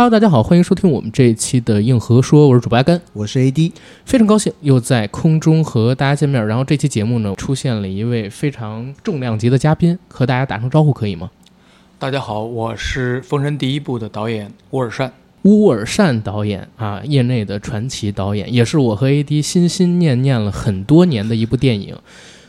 Hello，大家好，欢迎收听我们这一期的硬核说，我是主播阿甘，我是 AD，非常高兴又在空中和大家见面。然后这期节目呢，出现了一位非常重量级的嘉宾，和大家打声招呼可以吗？大家好，我是《封神》第一部的导演乌尔善。乌尔善导演啊，业内的传奇导演，也是我和 AD 心心念念了很多年的一部电影《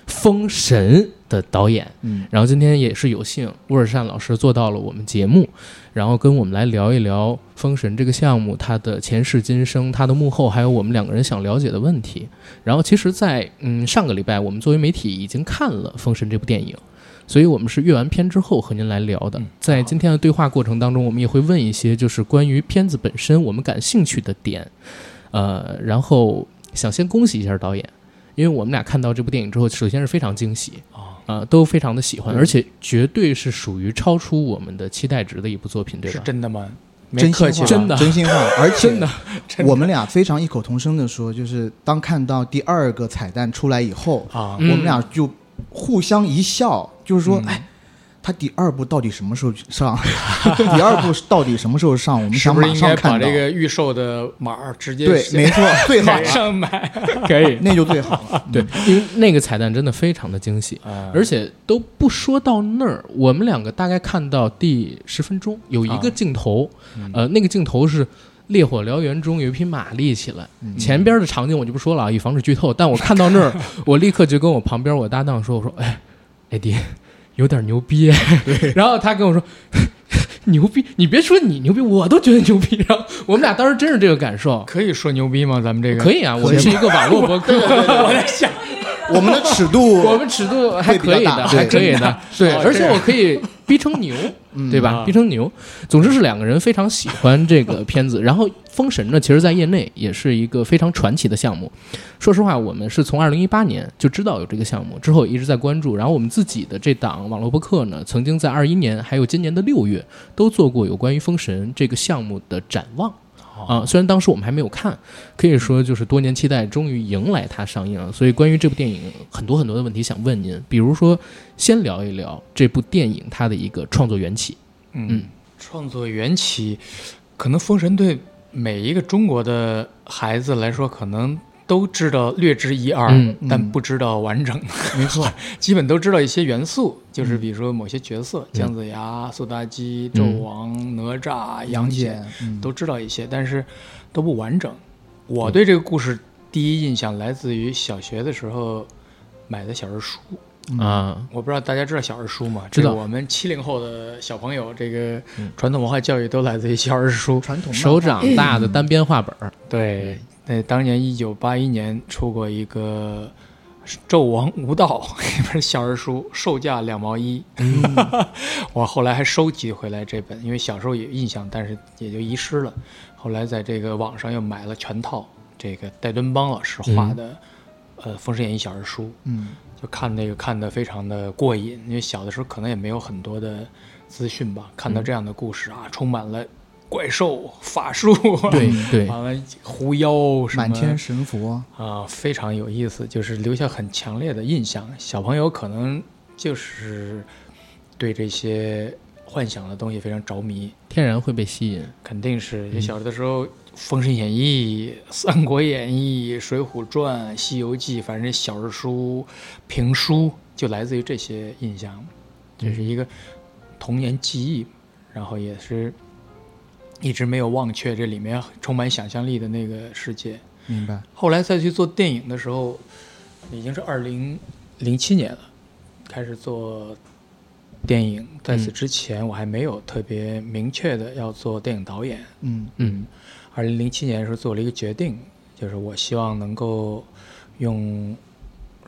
封神》的导演。嗯，然后今天也是有幸，乌尔善老师做到了我们节目，然后跟我们来聊一聊《封神》这个项目，它的前世今生，它的幕后，还有我们两个人想了解的问题。然后其实在，嗯上个礼拜，我们作为媒体已经看了《封神》这部电影。所以我们是阅完片之后和您来聊的。在今天的对话过程当中，我们也会问一些就是关于片子本身我们感兴趣的点。呃，然后想先恭喜一下导演，因为我们俩看到这部电影之后，首先是非常惊喜啊、都非常的喜欢，而且绝对是属于超出我们的期待值的一部作品，对吧？是？真的吗？没真，客气吧，真的。真心话，而且真的，真的。我们俩非常异口同声的说，就是当看到第二个彩蛋出来以后，啊，嗯我们俩就互相一笑，就是说，嗯。哎。他第二部到底什么时候上？第二部到底什么时候上？我们想马是不是应该。把这个预售的码儿直接对，没错，最好马，上买？可以。那就最好了。对，因为那个彩蛋真的非常的惊喜，啊而且都不说到那儿，我们两个大概看到第十分钟有一个啊镜头，嗯呃，那个镜头是烈火燎原中有一匹马立起来，前边的场景我就不说了啊，以防止剧透。但我看到那儿，我立刻就跟我旁边我搭档说：“我说，哎，艾迪，有点牛逼。”对，然后他跟我说。牛逼！你别说你牛逼，我都觉得牛逼。然后 我们俩当时真是这个感受。可以说牛逼吗？咱们这个可以啊，我们是一个网络博客，我在想，我们的尺度，我们尺度还可以的，还可以的，对，哦而且我可以逼成牛，嗯对吧？啊逼成牛。总之是两个人非常喜欢这个片子。然后《封神》呢，其实在业内也是一个非常传奇的项目。说实话，我们是从二零一八年就知道有这个项目，之后也一直在关注。然后我们自己的这档网络播客呢，曾经在二一年还有今年的六月都做过有关于《封神》这个项目的展望。啊，虽然当时我们还没有看，可以说就是多年期待终于迎来它上映了。所以关于这部电影，很多很多的问题想问您，比如说，先聊一聊这部电影它的一个创作缘起。嗯，创作缘起，可能《封神》对每一个中国的孩子来说，可能都知道略知一二，嗯但不知道完整。没错，基本都知道一些元素，就是嗯比如说某些角色，姜子牙、苏妲己、嗯纣王、哪吒、杨杨戬都知道一些，但是都不完整。我对这个故事第一印象来自于小学的时候买的小人书。啊，我不知道大家知道小人书吗？知道我们七零后的小朋友，这个嗯传统文化教育都来自于小人书。传统手掌大的单边画本儿，对，那当年一九八一年出过一个《纣王无道》一本小人书，售价两毛一。我后来还收集回来这本，因为小时候有印象，但是也就遗失了。后来在这个网上又买了全套，这个戴敦邦老师画的、呃《封神演义》小人书。嗯，就看那个看的非常的过瘾，因为小的时候可能也没有很多的资讯吧，看到这样的故事啊，充满了怪兽、法术，对 对，完了狐妖什么满天神佛，啊，非常有意思，就是留下很强烈的印象。小朋友可能就是对这些幻想的东西非常着迷，天然会被吸引。肯定是。就小的时候，《封神演义》《三国演义》《水浒传》《西游记》，反正小人书、评书就来自于这些印象，这是一个童年记忆，然后也是一直没有忘却这里面充满想象力的那个世界。明白？后来再去做电影的时候，已经是二零零七年了，开始做电影。在此之前，我还没有特别明确的要做电影导演。嗯嗯二零零七年的时候做了一个决定，就是我希望能够用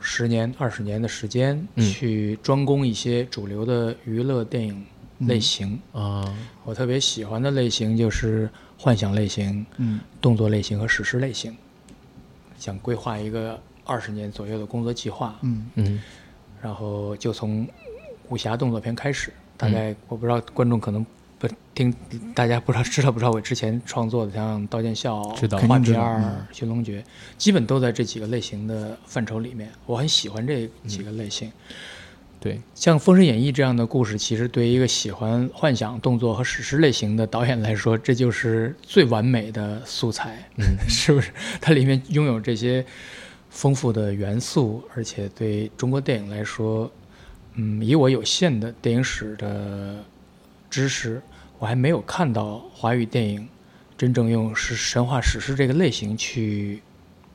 十年、二十年的时间嗯去专攻一些主流的娱乐电影类型。啊，我特别喜欢的类型就是幻想类型、嗯动作类型和史诗类型。想规划一个二十年左右的工作计划，嗯嗯然后就从武侠动作片开始。大嗯概我不知道观众可能不听，大家不知道知道不知道我之前创作的像《刀剑笑》、知道画肯定知片儿道嗯、寻龙诀，基本都在这几个类型的范畴里面。我很喜欢这几个类型。对，像《封神演义》这样的故事，其实对于一个喜欢幻想、动作和史诗类型的导演来说，这就是最完美的素材，嗯，是不是？它里面拥有这些丰富的元素，而且对中国电影来说，嗯，以我有限的电影史的知识，我还没有看到华语电影真正用是神话史诗这个类型去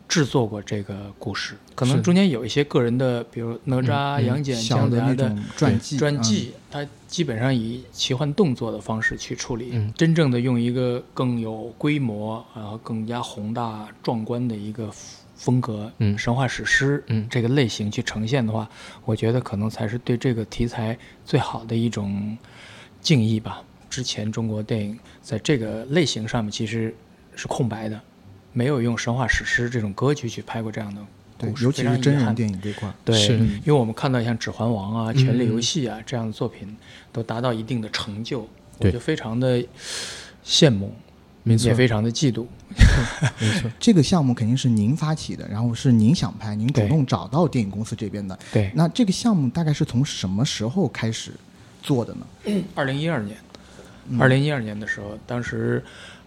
制作过这个故事。可能中间有一些个人的，比如哪吒、杨戬、姜子牙的传记，传记，它基本上以奇幻动作的方式去处理，嗯。真正的用一个更有规模，然后更加宏大壮观的一个风格，嗯。神话史诗，嗯。这个类型去呈现的话，我觉得可能才是对这个题材最好的一种敬意吧。之前中国电影在这个类型上面其实是空白的，没有用神话史诗这种格局去拍过这样的故，事，对尤其是真人电影这块儿，对，因为我们看到像《指环王》啊、《权力嗯。游戏啊》这样的作品都达到一定的成就，我对。就非常的羡慕，没错。也，非常的嫉妒。没错，这个项目肯定是您发起的，然后是您想拍，您主动找到电影公司这边的。对，那这个项目大概是从什么时候开始做的呢？二零一二年，嗯。二零一二年的时候，当时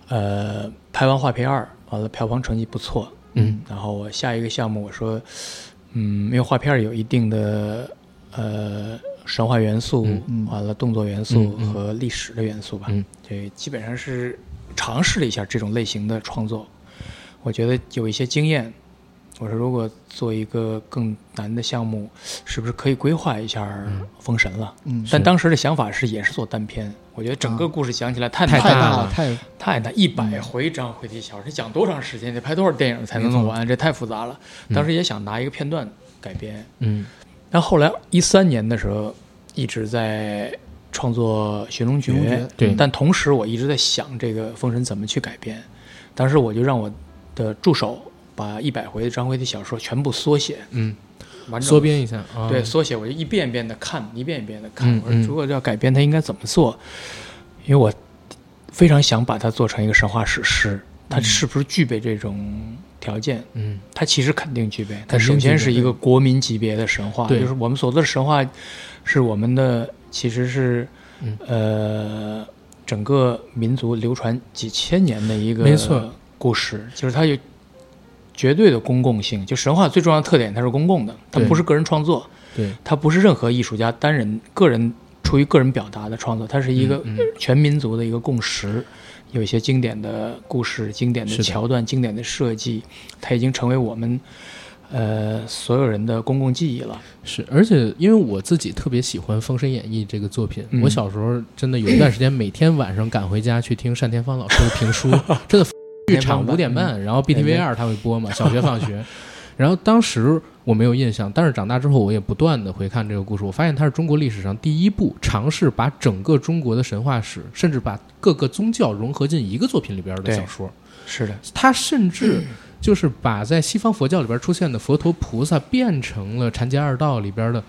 呃拍完《画皮二》，完了票房成绩不错，嗯。然后我下一个项目我说，嗯，因为画片有一定的呃神话元素，嗯。嗯完了动作元素和历史的元素吧，嗯。对，基本上是尝试了一下这种类型的创作，我觉得有一些经验。我说，如果做一个更难的项目，是不是可以规划一下《封神》了？嗯，但当时的想法是，也是做单片。我觉得整个故事讲起来太太大了太太难，一百回章回体小说，这讲多长时间？得拍多少电影才能弄完？这太复杂了。当时也想拿一个片段改编，嗯但后来一三年的时候，一直在创作《寻龙诀对但同时我一直在想这个《封神》怎么去改编。当时我就让我的助手把一百回的章回体小说全部缩写，嗯，完整缩编一下啊，对，缩写我就一遍一遍的看，一遍一遍的看。我说如果要改编，它应该怎么做？因为我非常想把它做成一个神话史诗，它是不是具备这种条件？嗯它其实肯定具备。它首先是一个国民级别的神话，就是我们所说的神话，是我们的其实是、嗯呃整个民族流传几千年的一个没错故事，就是它有绝对的公共性。就神话最重要的特点，它是公共的，它不是个人创作。对，它不是任何艺术家单人个人出于个人表达的创作，它是一个全民族的一个共识。有一些经典的故事、经典的桥段、经典的设计，它已经成为我们呃所有人的公共记忆了。是，而且因为我自己特别喜欢《封神演义》这个作品，嗯我小时候真的有一段时间每天晚上赶回家去听单田芳老师的评书，真的剧场五点半，然后 BTV 二他会播嘛，小学放学。然后当时我没有印象，但是长大之后我也不断的回看这个故事，我发现它是中国历史上第一部尝试把整个中国的神话史，甚至把各个宗教融合进一个作品里边的小说。是的，他甚至 就是把在西方佛教里边出现的佛陀菩萨变成了禅家二道里边的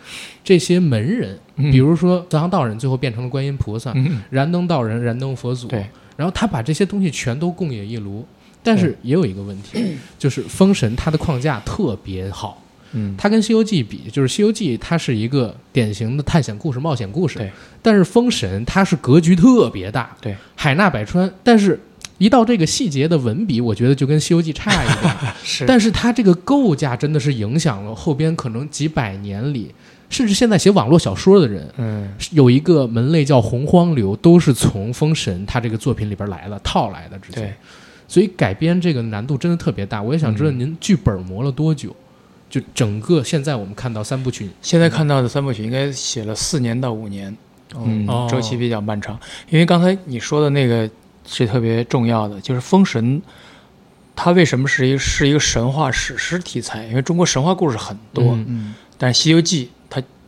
这些门人，比如说慈航道人最后变成了观音菩萨，嗯，燃灯道人燃灯佛祖，对，然后他把这些东西全都共冶一炉。但是也有一个问题，就是《封神》它的框架特别好，嗯，它跟《西游记》比，就是《西游记》它是一个典型的探险故事、冒险故事，对。但是《封神》它是格局特别大，对，海纳百川。但是，一到这个细节的文笔，我觉得就跟《西游记》差一点。是，但是它这个构架真的是影响了后边可能几百年里，甚至现在写网络小说的人，嗯，有一个门类叫洪荒流，都是从《封神》他这个作品里边来的，套来的直接。对，所以改编这个难度真的特别大。我也想知道嗯您剧本磨了多久？就整个现在我们看到三部曲，现在看到的三部曲应该写了四年到五年，嗯哦，周期比较漫长。因为刚才你说的那个是特别重要的，就是《封神》，它为什么是一个是一个神话史诗题材？因为中国神话故事很多，嗯嗯但是《西游记》它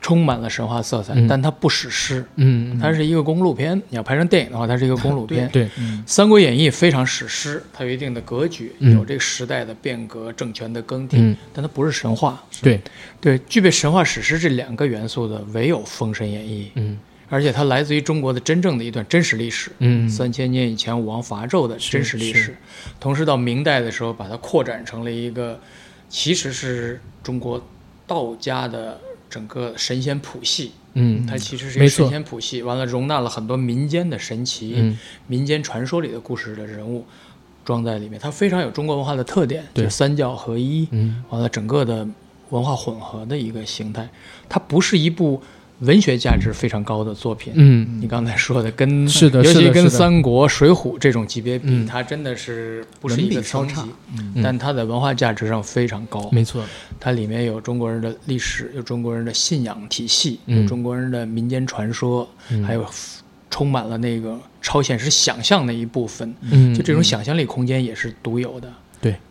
充满了神话色彩，嗯。但它不史诗，嗯，它是一个公路片。你要拍成电影的话，它是一个公路片。对，嗯《三国演义》非常史诗，它有一定的格局，嗯。有这个时代的变革、政权的更替，嗯，但它不是神话。对，对，具备神话史诗这两个元素的，唯有《封神演义》，嗯。而且它来自于中国的真正的一段真实历史。嗯，三千年以前武王伐纣的真实历史，同时到明代的时候，把它扩展成了一个，其实是中国道家的整个神仙谱系，嗯，它其实是一个神仙谱系，完了容纳了很多民间的神奇、嗯。民间传说里的故事的人物装在里面，它非常有中国文化的特点，对。就三教合一，嗯。完了整个的文化混合的一个形态。它不是一部文学价值非常高的作品。嗯。你刚才说的跟是的尤其跟三国、水浒这种级别比，嗯。它真的是不是文一个笔稍差。嗯。但它的文化价值上非常高。没错，它里面有中国人的历史，有中国人的信仰体系，嗯。有中国人的民间传说，嗯。还有充满了那个超现实想象的一部分。嗯，就这种想象力空间也是独有的。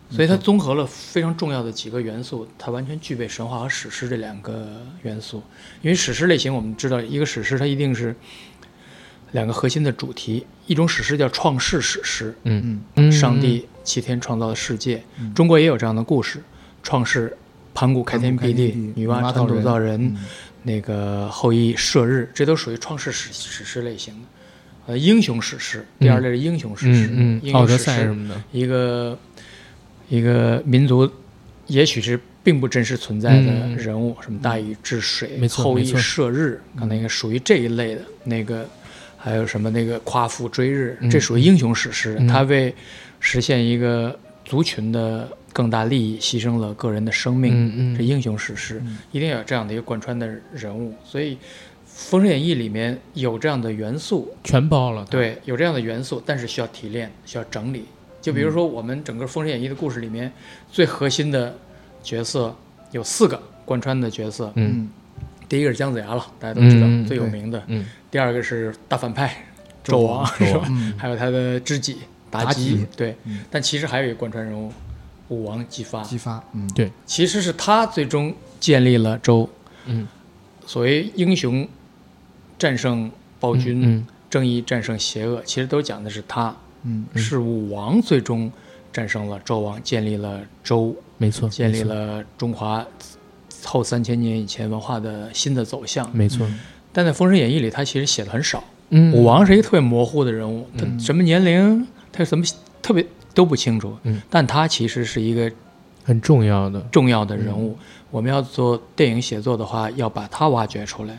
对，所以它综合了非常重要的几个元素，它完全具备神话和史诗这两个元素。因为史诗类型，我们知道一个史诗它一定是两个核心的主题，一种史诗叫创世史诗，嗯嗯嗯，上帝七天创造的世界。嗯中国也有这样的故事，创世盘古开天辟地，女娲传土造人，嗯那个后羿射日，这都属于创世史史诗类型的。呃，英雄史诗，第二类是英雄史诗，嗯嗯，奥德英雄史诗赛什么的，一个一个民族，也许是并不真实存在的嗯人物，什么大禹治水后羿射日，可能应该属于这一类的。那个还有什么那个夸父追日，嗯这属于英雄史诗，嗯他为实现一个族群的更大利益，牺牲了个人的生命。嗯嗯这英雄史诗嗯一定要有这样的一个贯穿的人物，所以《封神演义》里面有这样的元素，全包了，，对，有这样的元素，但是需要提炼，需要整理。就比如说，我们整个《封神演义》的故事里面，最核心的角色有四个贯穿的角色。第一个是姜子牙了，大家都知道、嗯最有名的。嗯第二个是大反派纣纣王，是吧？嗯还有他的知己妲妲己对。嗯但其实还有一个贯穿人物，武王姬发。姬发嗯对其实是他最终建立了周。嗯所谓英雄战胜暴君，嗯正义战胜邪恶，其实都讲的是他。嗯嗯是武王最终战胜了纣王，建立了周，没错，建立了中华后三千年以前文化的新的走向。没错，但在《封神演义》里，他其实写的很少。嗯，武王是一个特别模糊的人物，他嗯什么年龄，他什么特别都不清楚。嗯但他其实是一个很重要的，重要的人物。嗯我们要做电影写作的话，要把他挖掘出来，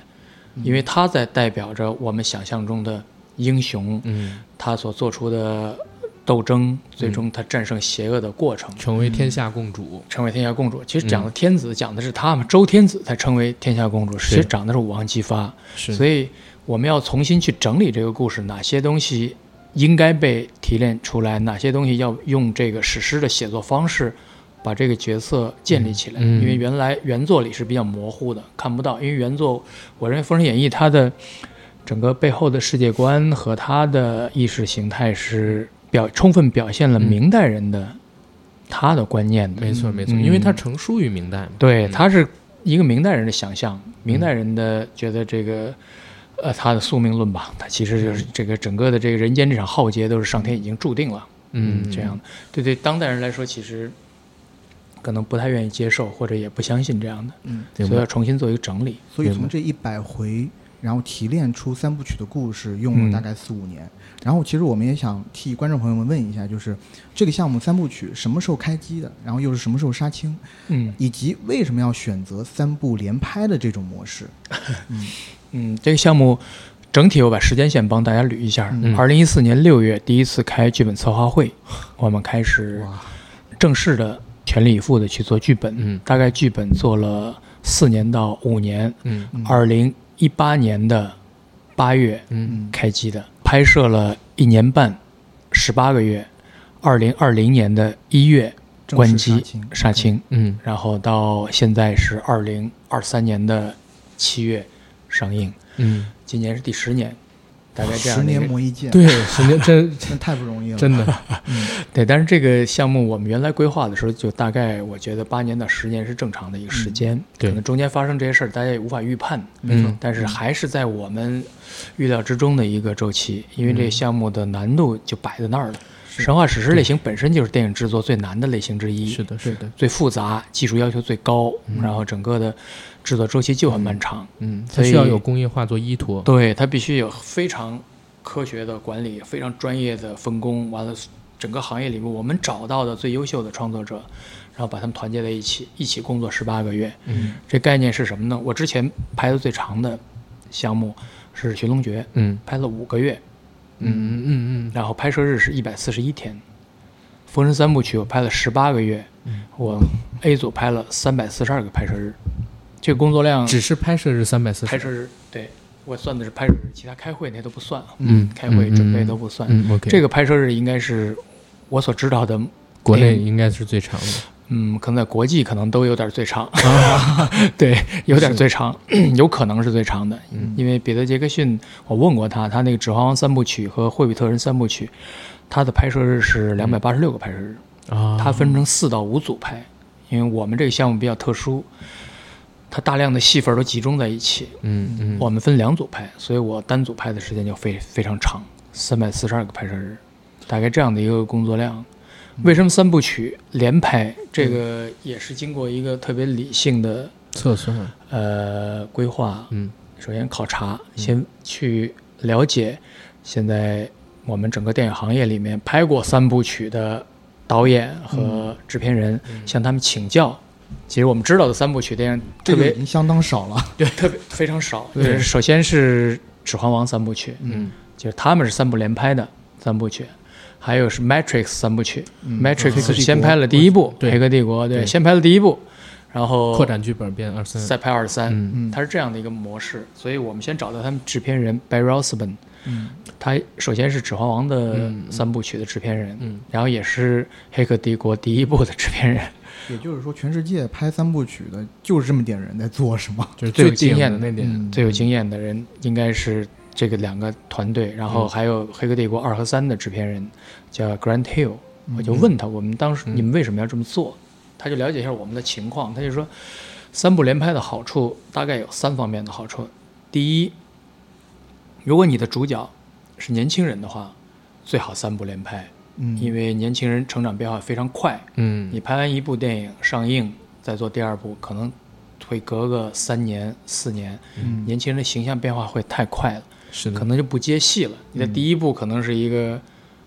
嗯因为他在代表着我们想象中的英雄，嗯，他所做出的斗争，最终他战胜邪恶的过程，成为天下共主，成为天下共主。其实讲嗯的天子讲的是他们，周天子才成为天下共主，其实讲的是武王姬发。是，所以我们要重新去整理这个故事，哪些东西应该被提炼出来，哪些东西要用这个史诗的写作方式。把这个角色建立起来，因为原来原作里是比较模糊的，看不到。因为原作，我认为《封神演义》它的整个背后的世界观和他的意识形态是表充分表现了嗯明代人的、他的观念的。没错没错，嗯。因为他成书于明代嘛，对，嗯他是一个明代人的想象，明代人的觉得这个，呃，他的宿命论吧，他其实就是这个整个的这个人间这场浩劫都是上天已经注定了，嗯，这样的。对对，当代人来说，其实可能不太愿意接受，或者也不相信这样的，嗯，所以要重新做一个整理。所以从这一百回，然后提炼出三部曲的故事，用了大概四五年。然后其实我们也想替观众朋友们问一下，就是这个项目三部曲什么时候开机的，然后又是什么时候杀青，嗯以及为什么要选择三部连拍的这种模式？嗯，这个项目。整体我把时间线帮大家捋一下。嗯二零一四年六月第一次开剧本策划会，我们开始，正式的全力以赴的去做剧本。嗯大概剧本做了四年到五年，嗯嗯二零一八年的八月开机的，拍摄了一年半，十八个月，二零二零年的一月关机杀青杀青，嗯。然后到现在是二零二三年的七月上映，嗯，今年是第十年，大概这样十年磨一剑，，对，十年真真 太不容易了，真的，对，但是这个项目我们原来规划的时候，就大概我觉得八年到十年是正常的一个时间，对可能中间发生这些事儿，大家也无法预判，没错。嗯，但是还是在我们预料之中的一个周期，因为嗯这个项目的难度就摆在那儿了。是。神话史诗类型本身就是电影制作最难的类型之一，是的，是的，最复杂，技术要求最高，然后整个的制作周期就很漫长。嗯，它需要有工业化做依托，对，它必须有非常科学的管理，非常专业的分工，完了整个行业里面我们找到的最优秀的创作者，然后把他们团结在一起，一起工作十八个月。嗯这概念是什么呢？我之前拍的最长的项目是《寻龙诀》，嗯拍了五个月，嗯嗯嗯然后拍摄日是一百四十一天。《封神三部曲》我拍了十八个月，嗯我 A 组拍了三百四十二个拍摄日，这个工作量嗯，只是拍摄日三百四十，拍摄日对我算的是拍摄日，其他开会那都不算啊，嗯，开会准备都不算。嗯，OK，这个拍摄日应该是我所知道的，国内应该是最长的，嗯，可能在国际可能都有点最长，啊 对，有点最长，有可能是最长的，嗯。因为彼得·杰克逊，我问过他，他那个《指环王》三部曲和《霍比特人》三部曲，他的拍摄日是两百八十六个拍摄日，啊，他分成四到五组拍，因为我们这个项目比较特殊，它大量的戏份都集中在一起，嗯嗯，我们分两组拍，所以我单组拍的时间就非非常长，三百四十二个拍摄日，大概这样的一个工作量。为什么三部曲连拍？这个也是经过一个特别理性的测算，呃规划。嗯首先考察，先去了解现在我们整个电影行业里面拍过三部曲的导演和制片人，向他们请教。其实我们知道的三部曲电影特别已经相当少了。对，特别非常少。对。首先是《指环王》三部曲，嗯。就是他们是三部连拍的三部曲，还有是《Matrix》三部曲，嗯 Matrix》先拍了第一部，对黑客帝国》对，先拍了第一部，然后扩展剧本变二三，再拍二三，嗯。嗯它是这样的一个模式。所以我们先找到他们制片人 Barry Osborne，嗯。他首先是《指环王》的嗯。三部曲的制片人，嗯。然后也是《黑客帝国》第一部的制片人，也就是说，全世界拍三部曲的就是这么点人在做，是吗？就是最有经验的的那点，嗯最有经验的人应该是这个两个团队，然后还有《黑客帝国》二和三的制片人叫 Grant Hill，我就问他，我们当时嗯你们为什么要这么做？他就了解一下我们的情况，他就说，三部连拍的好处大概有三方面的好处。第一，如果你的主角是年轻人的话，最好三部连拍，嗯，因为年轻人成长变化非常快，嗯你拍完一部电影上映，再做第二部，可能会隔个三年四年，嗯年轻人的形象变化会太快了，是的，可能就不接戏了。你的第一部可能是一个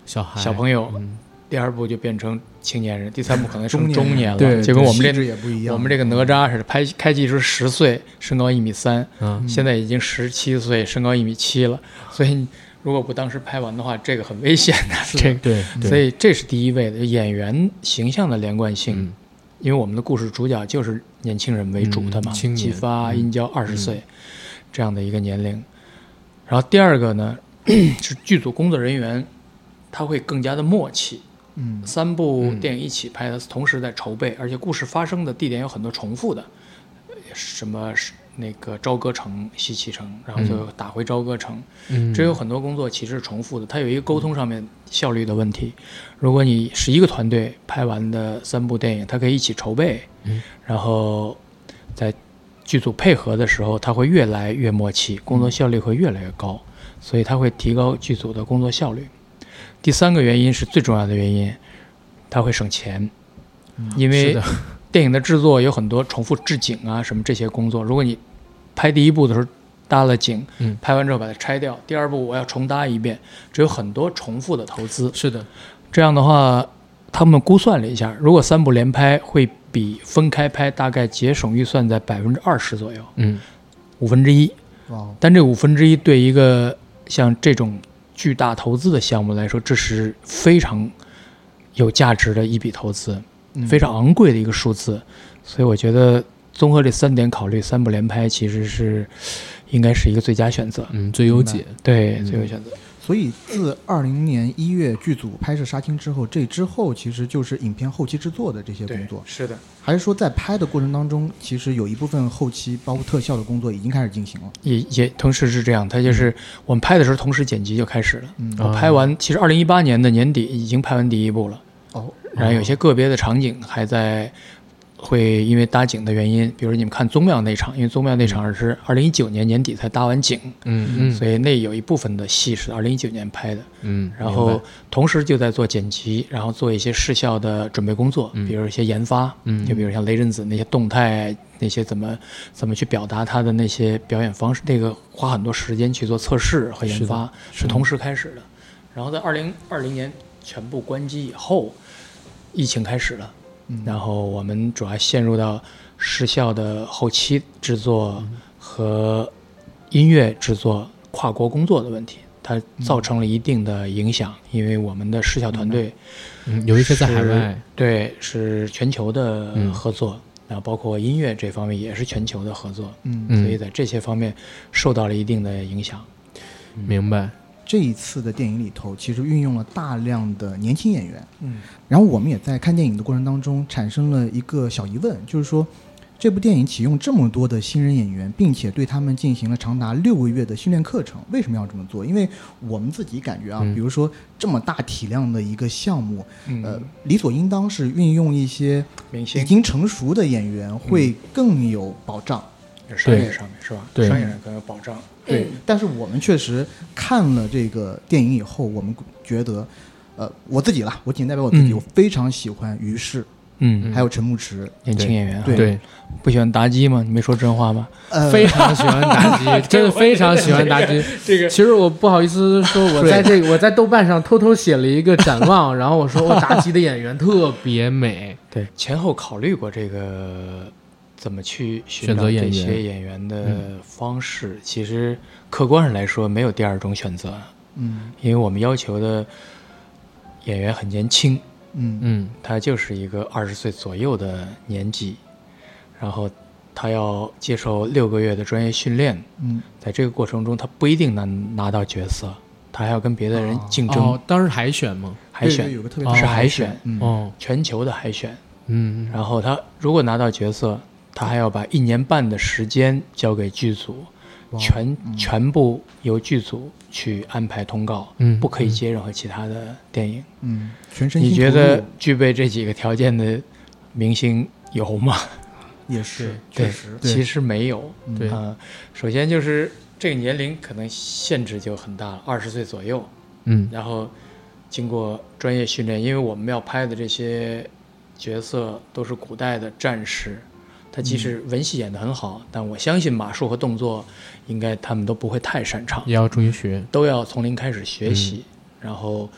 小孩小朋友，嗯第二部就变成青年人，第三部可能成中年了。对结果我们这气质也不一样。我们这个哪吒似的，拍开机时十岁，身高一米三，啊现在已经十七岁，身高一米七了。所以如果不当时拍完的话，这个很危险的。这个，所以这是第一位的演员形象的连贯性。嗯因为我们的故事主角就是年轻人为主的嘛，嗯启发嗯殷郊二十岁、这样的一个年龄。然后第二个呢，是剧组工作人员他会更加的默契。嗯三部嗯电影一起拍的，同时在筹备，而且故事发生的地点有很多重复的，什么是那个朝歌城、西岐城，然后就打回朝歌城。嗯，这有很多工作其实是重复的，它有一个沟通上面效率的问题。如果你是一个团队拍完的三部电影，它可以一起筹备，嗯然后在剧组配合的时候，它会越来越默契，工作效率会越来越高，所以它会提高剧组的工作效率。第三个原因是最重要的原因，它会省钱，因为电影的制作有很多重复置景啊什么这些工作，如果你拍第一部的时候搭了景，嗯拍完之后把它拆掉，第二部我要重搭一遍，这有很多重复的投资。是的，这样的话，他们估算了一下，如果三部连拍，会比分开拍大概节省预算在百分之二十左右，嗯五分之一。哇，但这五分之一对一个像这种巨大投资的项目来说，这是非常有价值的一笔投资，嗯非常昂贵的一个数字。所以我觉得综合这三点考虑，三部连拍其实是应该是一个最佳选择。嗯，最优解，对，嗯。最优选择。所以自二零年一月剧组拍摄杀青之后，这之后其实就是影片后期制作的这些工作，是的，还是说在拍的过程当中，其实有一部分后期包括特效的工作已经开始进行了？也也同时是这样，它就是我们拍的时候，同时剪辑就开始了。嗯。我拍完，其实二零一八年的年底已经拍完第一部了，哦，然后有些个别的场景还在会因为搭景的原因，比如你们看宗庙那场，因为宗庙那场是二零一九年年底才搭完景，嗯嗯，所以那有一部分的戏是二零一九年拍的。嗯，然后同时就在做剪辑，然后做一些视效的准备工作，嗯。比如一些研发，嗯。就比如像雷震子那些动态，那些怎么怎么去表达他的那些表演方式，那个花很多时间去做测试和研发，是是同时开始的。然后在二零二零年全部关机以后，疫情开始了，嗯。然后我们主要陷入到视效的后期制作和音乐制作跨国工作的问题，它造成了一定的影响，因为我们的视效团队嗯，有一些在海外，对是全球的嗯。合作，然后包括音乐这方面也是全球的合作，嗯，嗯。所以在这些方面受到了一定的影响。明白，这一次的电影里头，其实运用了大量的年轻演员。嗯，然后我们也在看电影的过程当中产生了一个小疑问，就是说，这部电影启用这么多的新人演员，并且对他们进行了长达六个月的训练课程，为什么要这么做？因为我们自己感觉啊，嗯比如说这么大体量的一个项目，嗯呃，理所应当是运用一些已经成熟的演员，会更有保障。商业上面是吧？对商业上更有保障。对，但是我们确实看了这个电影以后，我们觉得，呃，我自己啦，我仅代表我自己，嗯我非常喜欢于适，嗯，还有陈牧驰，年轻演员啊，对对，不喜欢妲己吗？你没说真话吗？呃，非常喜欢妲己，真的非常喜欢妲己。这个其实我不好意思说，我在这个我在豆瓣上偷偷写了一个展望，然后我说我妲己的演员特别美，对前后考虑过这个怎么去寻找选择这些演员的方式。其实客观上来说，没有第二种选择，嗯。因为我们要求的演员很年轻，嗯。嗯他就是一个二十岁左右的年纪，然后他要接受六个月的专业训练，嗯。在这个过程中，他不一定能拿到角色，他还要跟别的人哦竞争、哦，当时海选吗？海选对对，有个特别是海选，嗯哦，全球的海选。嗯。然后他如果拿到角色，他还要把一年半的时间交给剧组，全全部由剧组去安排通告，嗯不可以接任何其他的电影。嗯，全身你觉得具备这几个条件的明星有吗？也是确实，其实没有。嗯对啊、首先就是这个年龄可能限制就很大了，二十岁左右。嗯然后经过专业训练，因为我们要拍的这些角色都是古代的战士，他即使文戏演得很好，但我相信马术和动作应该他们都不会太擅长，也要注意学，都要从零开始学习，然后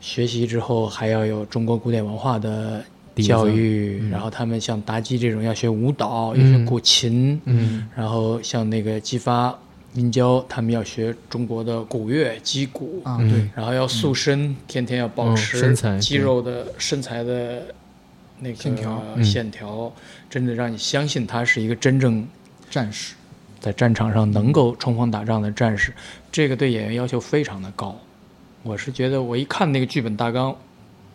学习之后还要有中国古典文化的教育，嗯。然后他们像妲己这种要学舞蹈，嗯要学古琴，嗯。然后像那个姬发、殷郊，他们要学中国的古乐、击鼓，啊，嗯。对，然后要塑身，天天要保嗯持身材肌肉的身材的那个线条嗯。线条真的让你相信他是一个真正战士，在战场上能够冲锋打仗的战士。这个对演员要求非常的高。我是觉得，我一看那个剧本大纲，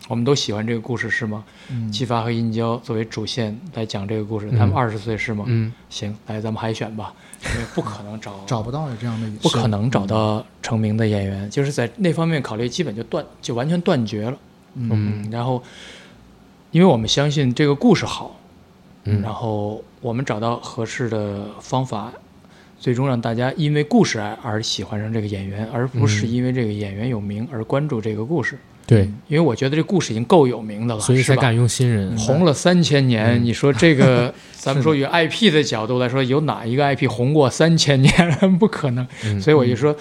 我们都喜欢这个故事是吗？嗯姬发和殷郊作为主线来讲这个故事，嗯他们二十岁是吗？嗯行，来咱们海选吧，因为不可能找 找不到有这样的，不可能找到成名的演员，就是在那方面考虑，基本就断就完全断绝了。嗯嗯，然后，因为我们相信这个故事好，嗯然后我们找到合适的方法，最终让大家因为故事而而喜欢上这个演员，而不是嗯因为这个演员有名而关注这个故事。对，因为我觉得这故事已经够有名的了，所以才敢用新人，红了三千年，嗯你说这个，咱们说以 IP 的角度来说，有哪一个 IP 红过三千年？不可能。嗯所以我就说，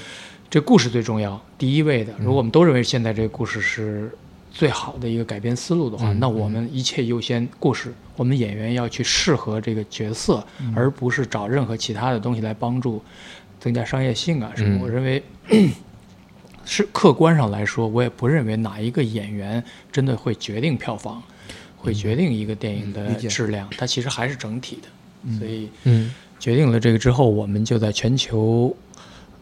这故事最重要，第一位的。如果我们都认为现在这个故事是最好的一个改编思路的话，嗯那我们一切优先故事，我们演员要去适合这个角色，嗯而不是找任何其他的东西来帮助增加商业性啊什么。嗯我认为。是客观上来说，我也不认为哪一个演员真的会决定票房，会决定一个电影的质量。它其实还是整体的，所以嗯决定了这个之后，我们就在全球，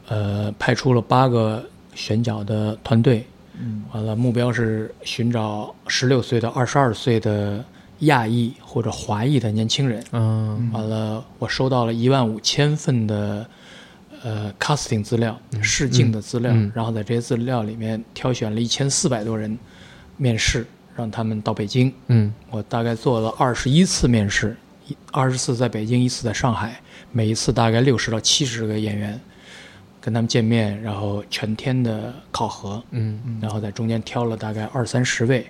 呃，派出了八个选角的团队，嗯。完了目标是寻找十六岁到二十二岁的亚裔或者华裔的年轻人。嗯。完了，我收到了一万五千份的呃 casting 资料、试镜的资料，嗯。然后在这些资料里面挑选了一千四百多人面试，让他们到北京。嗯。我大概做了二十一次面试，二十次在北京，一次在上海，每一次大概六十到七十个演员，跟他们见面，然后全天的考核，嗯然后在中间挑了大概二三十位，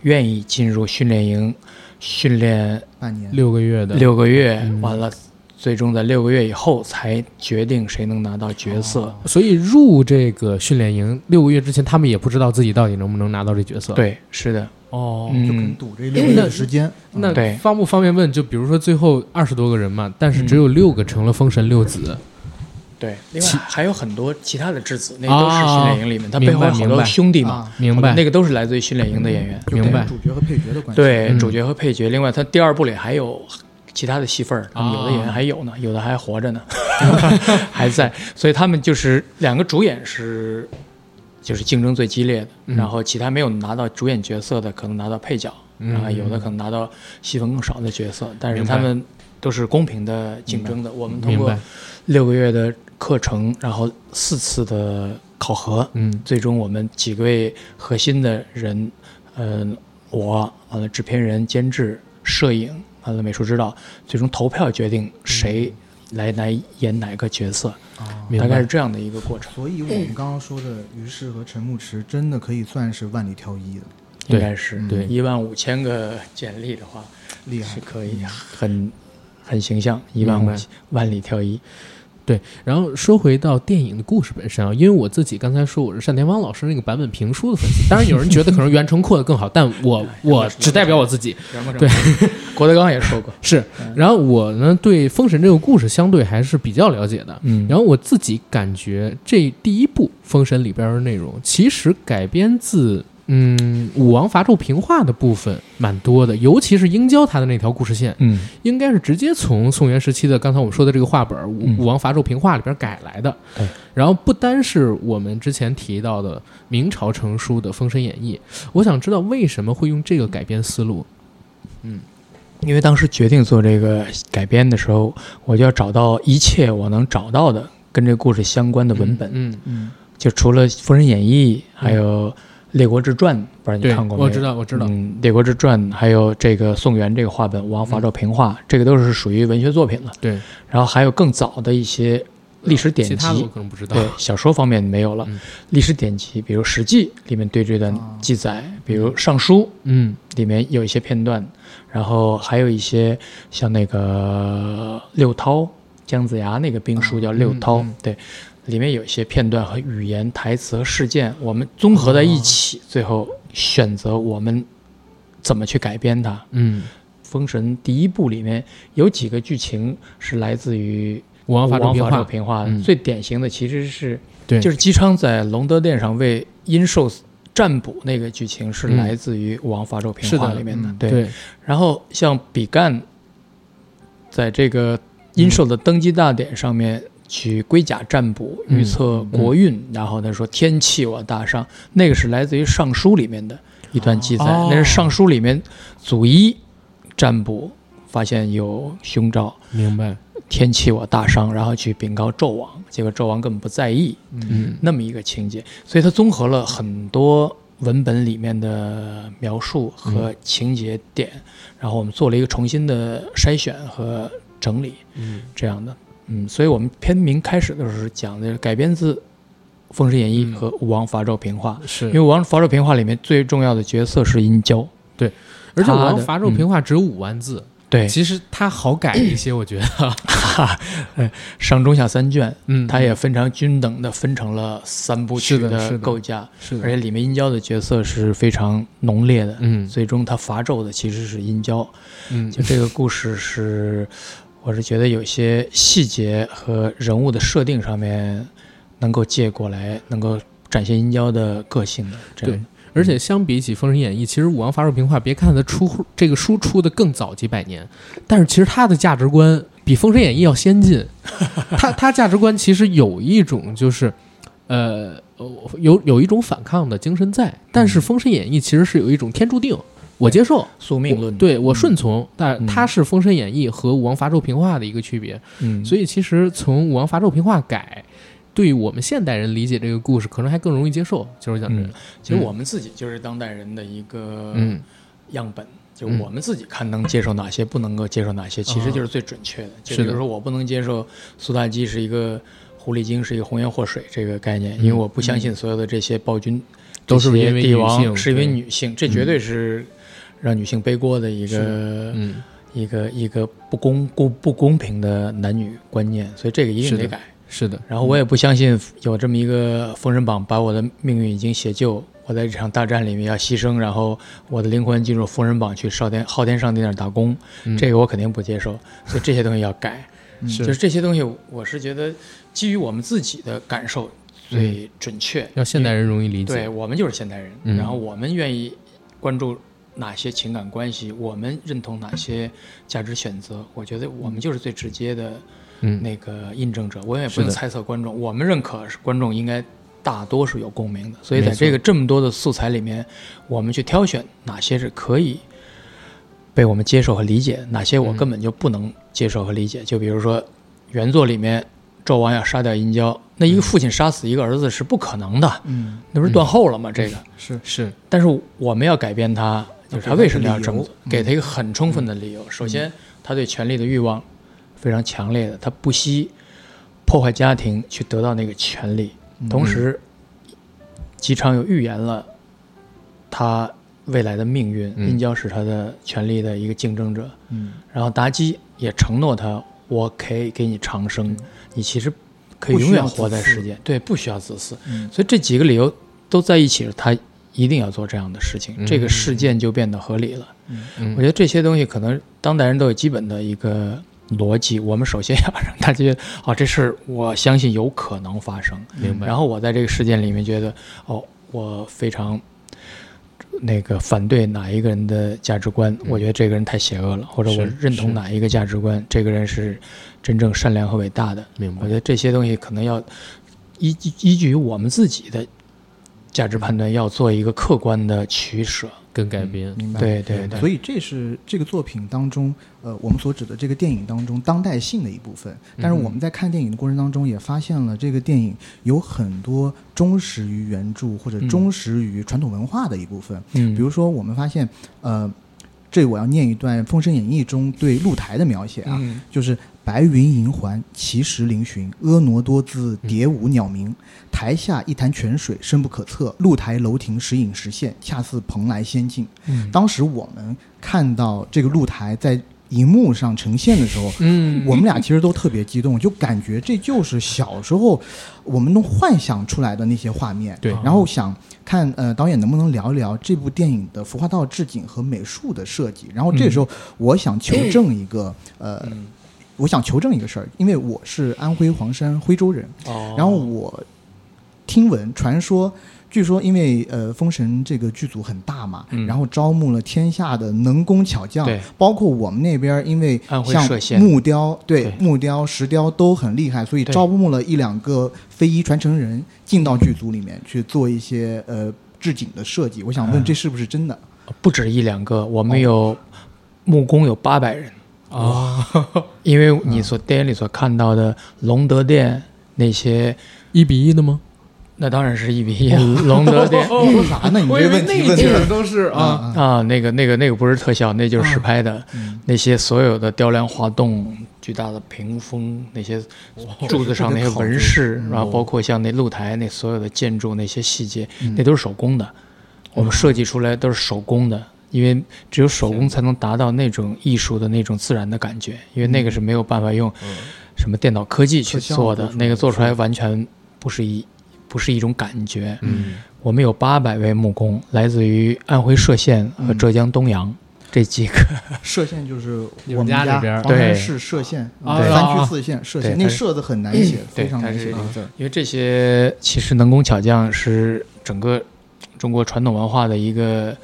愿意进入训练营训练半年，六个月的六个月，嗯完了最终在六个月以后才决定谁能拿到角色。哦所以入这个训练营六个月之前，他们也不知道自己到底能不能拿到这角色。，对，是的，哦，嗯就可能赌这六个月的时间。那对方不方便问？就比如说最后二十多个人嘛，但是只有六个成了封神六子。对。另外还有很多其他的质子，那个都是训练营里面，他背后有好多兄弟嘛，啊，明白？那个都是来自于训练营的演员。就明白主角和配角的关系。对，嗯主角和配角。另外，他第二部里还有其他的戏份儿，他们有的演员啊还有呢，有的还活着呢，还在。所以他们就是两个主演是就是竞争最激烈的，嗯然后其他没有拿到主演角色的可能拿到配角，嗯然后有的可能拿到戏份更少的角色，但是他们都是公平的竞争的。我们通过。六个月的课程，然后四次的考核，嗯。最终我们几个位核心的人，呃，我完了制片人、监制、摄影，完了美术指导，最终投票决定谁来来演哪个角色，大概是这样的一个过程，所以我们刚刚说的于适和陈牧驰真的可以算是万里挑一的，应该是对一万五千个简历的话厉害是。可以很很形象，一万万里挑一，对，然后说回到电影的故事本身啊，因为我自己刚才说我是单田芳老师那个版本评书的粉丝，当然有人觉得可能袁成扩的更好，但我我只代表我自己对，郭德纲也说过，是。然后我呢对《封神》这个故事相对还是比较了解的，嗯然后我自己感觉这第一部《封神》里边的内容其实改编自。嗯，武王伐纣平话的部分蛮多的，尤其是殷郊他的那条故事线，嗯。应该是直接从宋元时期的刚才我们说的这个话本《武嗯。武王伐纣平话》里边改来的。对，然后不单是我们之前提到的明朝成书的《封神演义》，我想知道为什么会用这个改编思路。嗯。因为当时决定做这个改编的时候，我就要找到一切我能找到的跟这个故事相关的文本，嗯，嗯，就除了《封神演义》，还有《列国志传》，不知道你，看过没有？我知道，我知道。嗯，《列国志传》还有这个宋元这个话本《武王伐纣平话》这个都是属于文学作品了。对，然后还有更早的一些历史典籍其他我，可能不知道。对小说方面没有了。嗯历史典籍，比如《史记》里面对这段啊记载，比如《尚书》嗯里面有一些片段，然后还有一些像那个六韬姜子牙那个兵书叫六韬，对，里面有一些片段和语言、台词和事件，我们综合在一起，最后选择我们怎么去改编它。嗯，《封神》第一部里面有几个剧情是来自于武王伐纣平纣话。最典型的其实是对，就是姬昌在隆德殿上为殷寿占卜那个剧情是嗯来自于《武王伐纣平话》里面的，嗯。对。对，然后像比干，在这个殷寿的登基大典上面去龟甲占卜，嗯预测国运，然后他说天气我大伤，那个是来自于《尚书》里面的一段记载，哦。那是《尚书》里面祖一占卜发现有凶兆，明白。天气我大伤，然后去禀告纣王，结果纣王根本不在意，嗯。那么一个情节，所以他综合了很多文本里面的描述和情节点，然后我们做了一个重新的筛选和整理，嗯。这样的，嗯，所以我们片名开始的时候讲的改编自《封神演义嗯》和《武王伐纣平话》，是。因为《武王伐纣平话》里面最重要的角色是殷郊，对。而且武王伐纣平话只有五万字，对，其实它好改一些，我觉得。上中下三卷，嗯，它也非常均等的分成了三部曲是的是的。构架，是的，而且里面殷郊的角色是非常浓烈的，嗯。最终他伐纣的其实是殷郊。嗯。就这个故事是，我是觉得有些细节和人物的设定上面能够借过来，能够展现殷郊的个性的。这样对，而且相比起《封神演义》，其实《武王伐纣平话》，别看它出这个书出的更早几百年，但是其实它的价值观比《封神演义》要先进。它它价值观其实有一种就是，呃，有有一种反抗的精神在，但是《封神演义》其实是有一种天注定，我接受。宿命论。我，对我顺从，但嗯它是《封神演义》和《武王伐纣平话》的一个区别。嗯，所以其实从《武王伐纣平话》改，对于我们现代人理解这个故事，可能还更容易接受。就是讲这嗯，其实我们自己就是当代人的一个嗯样本。就嗯我们自己看能接受哪些，不能够接受哪些，其实就是最准确的。就是比如说，我不能接受苏妲己是一个狐狸精，是一个红颜祸水这个概念，因为我不相信所有的这些暴君都是因为帝王是因为女性，这绝对是让女性背锅的一个嗯一个一个不公不不公平的男女观念，所以这个一定得改。是的，然后我也不相信有这么一个封神榜把我的命运已经写就，我在这场大战里面要牺牲，然后我的灵魂进入封神榜去少天昊天上帝那儿打工，嗯这个我肯定不接受。所以这些东西要改，就是这些东西，我是觉得基于我们自己的感受最准确。要现代人容易理解对。我们就是现代人，嗯然后我们愿意关注哪些情感关系，我们认同哪些价值选择，我觉得我们就是最直接的嗯，那个印证者。我也不用猜测观众，我们认可是观众应该大多是有共鸣的，所以在这个这么多的素材里面，我们去挑选哪些是可以被我们接受和理解，哪些我嗯根本就不能接受和理解。就比如说原作里面纣王要杀掉殷郊，那一个父亲杀死一个儿子是不可能的，嗯那不是断后了吗？这个。是是但是我们要改变他，就是他为什么要这么做，给给他一个很充分的理由。首先，他对权力的欲望非常强烈的，他不惜破坏家庭去得到那个权利。同时，姬昌又预言了他未来的命运，嗯殷郊是他的权力的一个竞争者。嗯然后妲己也承诺他，我可以给你长生，你其实可以永远活在世间，对，不需要自私。嗯所以这几个理由都在一起了，他一定要做这样的事情，嗯这个事件就变得合理了。嗯我觉得这些东西可能当代人都有基本的一个逻辑，我们首先要让大家觉得，哦，这事儿我相信有可能发生，明白。然后我在这个事件里面觉得，哦，我非常。那个反对哪一个人的价值观，我觉得这个人太邪恶了，或者我认同哪一个价值观，这个人是真正善良和伟大的。明白我觉。得这些东西可能要依据依据于我们自己的价值判断，要做一个客观的取舍。跟改编，明白。对对对，所以这是这个作品当中，呃，我们所指的这个电影当中当代性的一部分。但是我们在看电影的过程当中，也发现了这个电影有很多忠实于原著或者嗯忠实于传统文化的一部分。嗯，比如说，我们发现，呃，这我要念一段《封神演义》中对露台的描写啊，嗯就是白云银环，奇石嶙峋，婀娜多姿，蝶舞鸟鸣。台下一潭泉水，深不可测；露台楼亭时隐时现，恰似蓬莱仙境。嗯当时我们看到这个露台在荧幕上呈现的时候，嗯我们俩其实都特别激动，就感觉这就是小时候我们能幻想出来的那些画面。对然后想看呃导演能不能聊一聊这部电影的服化道置景和美术的设计。然后这时候我想求证一个、呃，嗯我想求证一个事儿，因为我是安徽黄山徽州人，哦，然后我听闻传说，据说因为呃《封神》这个剧组很大嘛，嗯。然后招募了天下的能工巧匠对，包括我们那边，因为像木雕，对对。木雕、石雕都很厉害，所以招募了一两个非遗传承人进到剧组里面去做一些呃置景的设计。我想问，嗯这是不是真的？不止一两个，我们有木工有八百人，啊，因为你所电影里所看到的隆德殿那些，一比一的吗？那当然是一比一。隆德殿你说啥呢？你这问题问的都是啊，啊，那个那个那个不是特效，那就是实拍的。嗯。那些所有的雕梁画栋、巨大的屏风、那些柱子上那些纹饰，然后包括像那露台那所有的建筑那些细节，那都是手工的。我们设计出来都是手工的，因为只有手工才能达到那种艺术的那种自然的感觉，因为那个是没有办法用什么电脑科技去做的那个做出来完全不是一不是一种感觉。嗯，我们有八百位木工，来自于安徽歙县和浙江东阳这几个。歙县就是我们家这边对。是歙县，啊三啊区四县歙县，那歙字很难写，非常难写。因为这些其实能工巧匠是整个中国传统文化的一个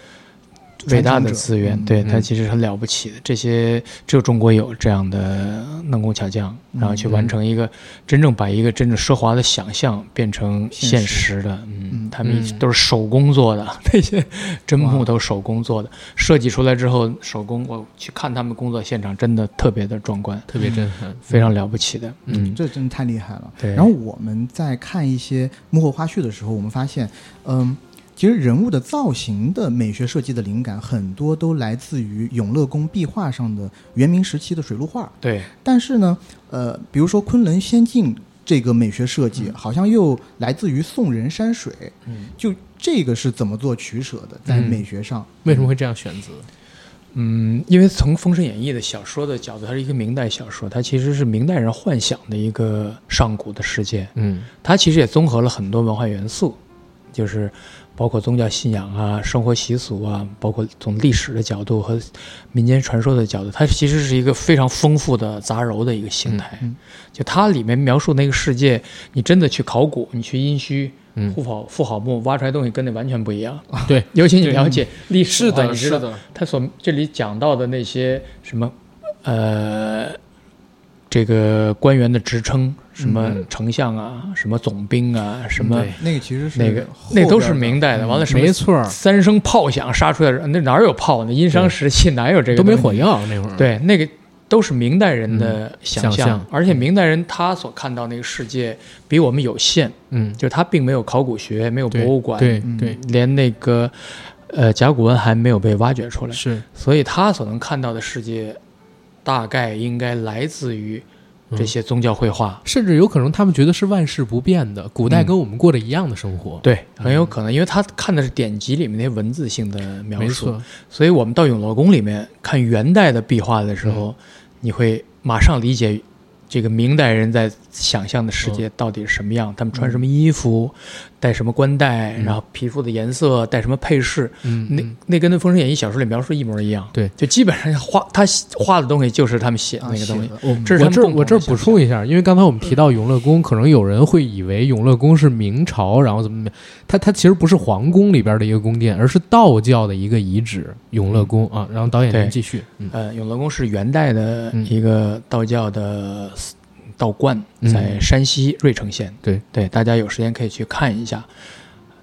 伟大的资源，对它其实很了不起的。这些只有中国有这样的能工巧匠，嗯然后去完成一个真正把一个真正奢华的想象变成现现实实的。嗯嗯，他们嗯都是手工做的，那些真木头手工做的，设计出来之后手工，我去看他们工作现场，真的特别的壮观，特别震撼，非常了不起的。嗯，这真的太厉害了。对。然后我们在看一些幕后花絮的时候，我们发现，嗯，其实人物的造型的美学设计的灵感很多都来自于永乐宫壁画上的元明时期的水陆画。对，但是呢，呃，比如说昆仑仙境这个美学设计，好像又来自于宋人山水。嗯，就这个是怎么做取舍的，在嗯美学上？为什么会这样选择？嗯，因为从《封神演义》的小说的角度，它是一个明代小说，它其实是明代人幻想的一个上古的世界。嗯它其实也综合了很多文化元素，就是包括宗教信仰啊、生活习俗啊，包括从历史的角度和民间传说的角度，它其实是一个非常丰富的杂糅的一个形态。嗯嗯。就它里面描述那个世界，你真的去考古，你去殷墟。嗯。复考复好墓挖出来东西跟那完全不一样，对，尤其你了解历史是的，话你知道是的，他所这里讲到的那些什么，呃，这个官员的职称，什么嗯丞相啊，什么总兵啊，什么那个其实是那个那都是明代的。嗯完了什么没错，三声炮响杀出来人，那哪有炮呢？殷商时期哪有这个？都没火。药那会儿。，对，那个都是明代人的想想象而且明代人他所看到那个世界比我们有限，嗯，就是他并没有考古学，没有博物馆，嗯对对连那个呃甲骨文还没有被挖掘出来，是所以他所能看到的世界，大概应该来自于这些宗教绘画。甚至有可能他们觉得是万事不变的，古代嗯。跟我们过着一样的生活。对，很有可能，因为他看的是典籍里面那些文字性的描述，所以我们到永乐宫里面看元代的壁画的时候，嗯。你会马上理解这个明代人在想象的世界到底是什么样，他们穿什么衣服，戴什么冠带，嗯。然后皮肤的颜色，戴什么配饰，嗯，那嗯。那跟那《封神演义》小说里描述一模一样。对，就基本上画他画的东西就是他们写那个东西。我这我这补充一下，因为刚才我们提到永乐宫，可能有人会以为永乐宫是明朝，然后怎么怎么样，它它其实不是皇宫里边的一个宫殿，而是道教的一个遗址永乐宫啊。然后导演您继续，嗯。呃，永乐宫是元代的嗯。一个道教的道观，嗯。在山西芮城县。对。对，大家有时间可以去看一下。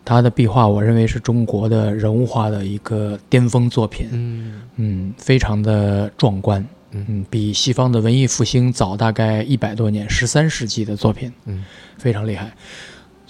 他的壁画，我认为是中国的人物画的一个巅峰作品，嗯。嗯，非常的壮观，嗯。嗯，比西方的文艺复兴早大概一百多年，十三世纪的作品，嗯，非常厉害。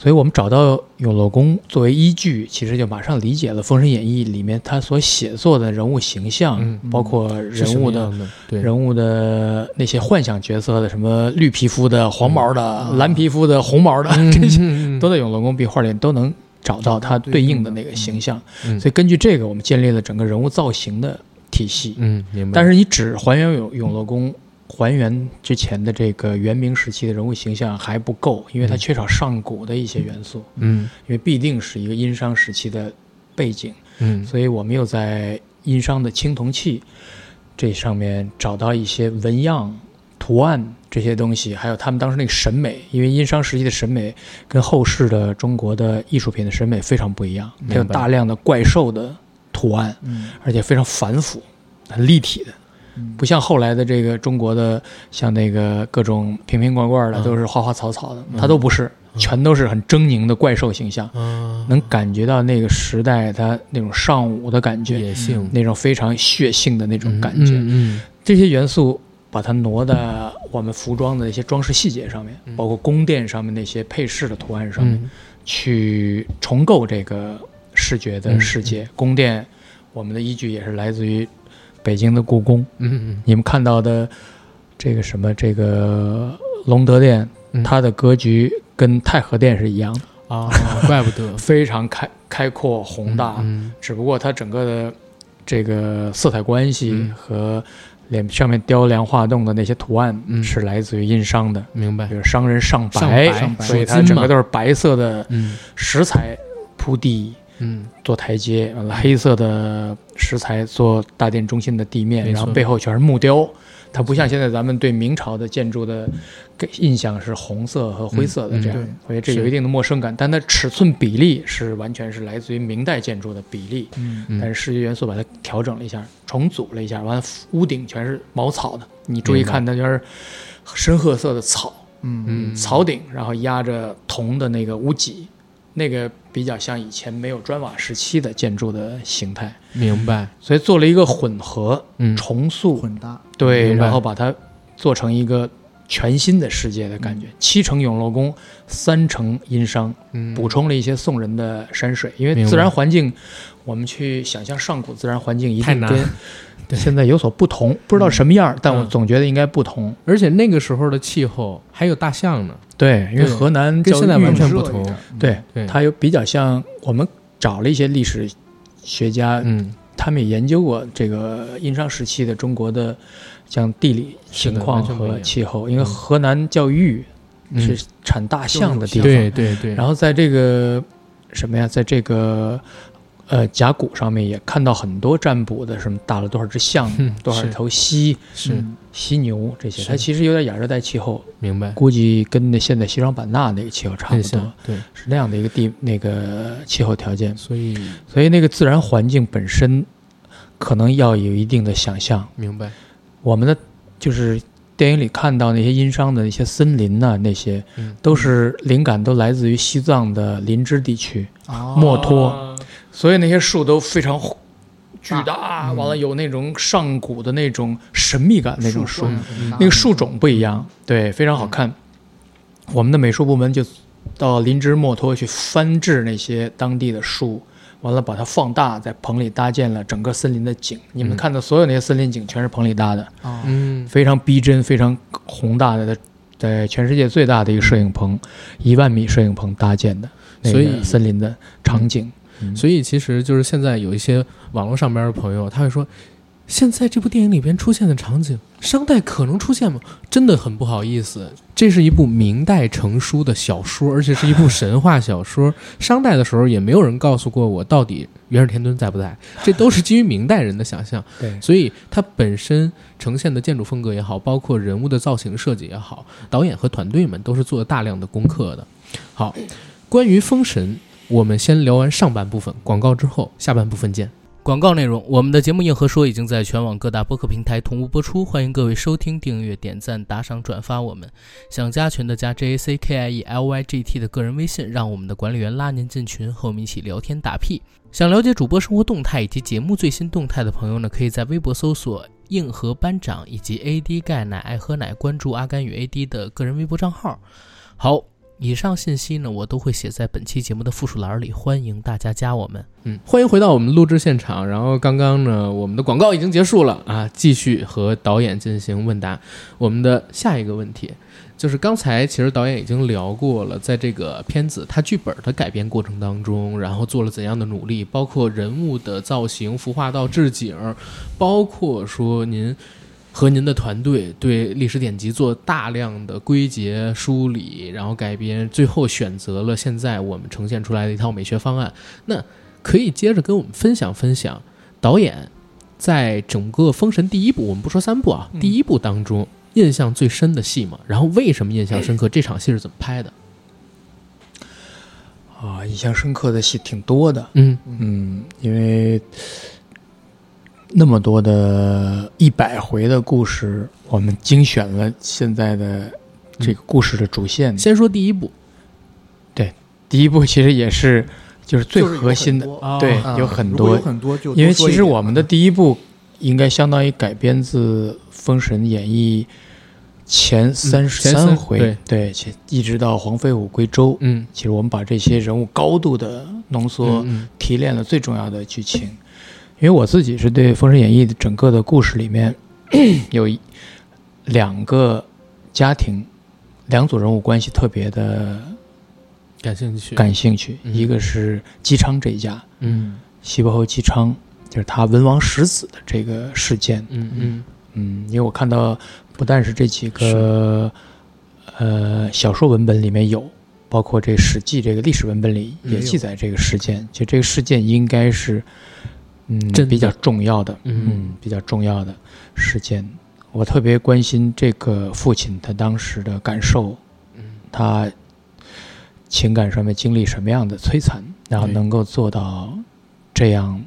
所以我们找到永乐宫作为依据，其实就马上理解了《封神演义》里面他所写作的人物形象，嗯包括人物的人物的那些幻想角色的，什么绿皮肤的、黄毛的、嗯蓝皮肤的、红毛的，嗯这些都在永乐宫壁画里都能找到它对应的那个形象。嗯所以根据这个，我们建立了整个人物造型的体系。嗯明白，但是你只还原永永乐宫。还原之前的这个元明时期的人物形象还不够，因为它嗯缺少上古的一些元素，嗯因为必定是一个殷商时期的背景。嗯所以我们又在殷商的青铜器这上面找到一些纹样、图案这些东西，还有他们当时那个审美，因为殷商时期的审美跟后世的中国的艺术品的审美非常不一样，它有大量的怪兽的图案，嗯而且非常繁复、很立体的。嗯。不像后来的这个中国的，像那个各种瓶瓶罐罐的，嗯。都是花花草草的，嗯。它都不是，全都是很狰狞的怪兽形象。啊能感觉到那个时代它那种尚武的感觉，野性。那种非常血性的那种感觉。这些元素把它挪到我们服装的一些装饰细节上面，嗯。包括宫殿上面那些配饰的图案上面，嗯。去重构这个视觉的世界。宫殿，我们的依据也是来自于北京的故宫。嗯你们看到的这个什么这个隆德殿，嗯。它的格局跟太和殿是一样的，啊，怪不得。非常开开阔宏大。嗯只不过它整个的这个色彩关系嗯。和脸上面雕梁画栋的那些图案嗯。是来自于殷商的，明白。比如商人上上白，上白。所以它整个都是白色的嗯。石材铺地嗯。做台阶，完了黑色的石材做大殿中心的地面，然后背后全是木雕。它不像现在咱们对明朝的建筑的给印象是红色和灰色的这样，嗯嗯所以这有一定的陌生感。但它尺寸比例是完全是来自于明代建筑的比例，嗯。嗯。但是视觉元素把它调整了一下，重组了一下，完了屋顶全是茅草的，你注意看，它全是深褐色的草，嗯。嗯草顶，然后压着铜的那个屋脊，那个比较像以前没有砖瓦时期的建筑的形态，明白。所以做了一个混合嗯。重塑，混搭，对，然后把它做成一个全新的世界的感觉。七成永乐宫，三成殷商，嗯。补充了一些宋人的山水，因为自然环境，我们去想象上古自然环境一定跟 现在有所不同，不知道什么样，但我嗯总觉得应该不同。而且那个时候的气候还有大象呢，对，因为河南跟现在完全不同。对，它有比较像我们找了一些历史学家嗯。他们也研究过这个殷商时期的中国的像地理情况和气候，因为嗯。河南叫豫，嗯是产大象的地方，对对对，然后在这个什么呀，在这个呃甲骨上面也看到很多占卜的，什么打了多少只象，嗯多少头犀、犀牛这些，它其实有点亚热带气候，明白，估计跟那现在西双版纳那个气候差不多，，对，是那样的一个地那个气候条件，所以所以那个自然环境本身可能要有一定的想象。明白，我们的就是电影里看到那些殷商的那些森林呐、那些嗯，都是灵感都来自于西藏的林芝地区。哦。墨脱。所以那些树都非常巨大，嗯。完了有那种上古的那种神秘感，那种树，嗯那个树种不一样，对，非常好看。我们的美术部门就到林芝墨脱去翻制那些当地的树，完了把它放大，在棚里搭建了整个森林的景。你们嗯看到所有那些森林景全是棚里搭的，哦。嗯，非常逼真、非常宏大的，在全世界最大的一个摄影棚，一万米摄影棚搭建的那所以个森林的场景。嗯。所以其实就是现在有一些网络上边的朋友，他会说，现在这部电影里边出现的场景，商代可能出现吗？真的很不好意思，这是一部明代成书的小说，而且是一部神话小说。商代的时候也没有人告诉过我到底元始天尊在不在，这都是基于明代人的想象。对，所以它本身呈现的建筑风格也好，包括人物的造型设计也好，导演和团队们都是做了大量的功课的。好，关于《封神》，我们先聊完上半部分，广告之后，下半部分见。广告内容：我们的节目《硬核说》已经在全网各大播客平台同步播出，欢迎各位收听、订阅、点赞、打赏、转发我们。想加群的加 J A C K I E L Y G T 的个人微信，让我们的管理员拉您进群，和我们一起聊天打屁。想了解主播生活动态以及节目最新动态的朋友呢，可以在微博搜索“硬核班长”以及 “AD 钙奶爱喝奶”，关注阿甘与 AD 的个人微博账号。好，以上信息呢，我都会写在本期节目的附属栏里，欢迎大家加我们。嗯，欢迎回到我们录制现场。然后刚刚呢，我们的广告已经结束了啊，继续和导演进行问答。我们的下一个问题就是刚才其实导演已经聊过了，在这个片子它剧本的改编过程当中，然后做了怎样的努力，包括人物的造型、服化道、置景，包括说您。和您的团队对历史典籍做大量的归结梳理，然后改编，最后选择了现在我们呈现出来的一套美学方案。那可以接着跟我们分享分享导演在整个《封神》第一部，我们不说三部啊，嗯第一部当中印象最深的戏嘛，然后为什么印象深刻？这场戏是怎么拍的？啊，印象深刻的戏挺多的，嗯嗯，因为那么多的一百回的故事，我们精选了现在的这个故事的主线。先说第一部，对第一部其实也是就是最核心的，对，啊有很多有。很多就因为其实我们的第一部应该相当于改编自《封神演义》前三十三三回，对一直到黄飞虎归周。嗯，其实我们把这些人物高度的浓缩，嗯提炼了最重要的剧情。因为我自己是对《封神演义》的整个的故事里面有两个家庭、两组人物关系特别的感兴趣，感兴趣。嗯一个是姬昌这一家，嗯西伯侯姬昌，就是他文王十子的这个事件。嗯嗯嗯，因为我看到不但是这几个呃小说文本里面有，包括这《史记》这个历史文本里也记载这个事件，就这个事件应该是嗯真比较重要的，嗯。嗯比较重要的事件。我特别关心这个父亲他当时的感受，嗯。他情感上面经历什么样的摧残，然后能够做到这样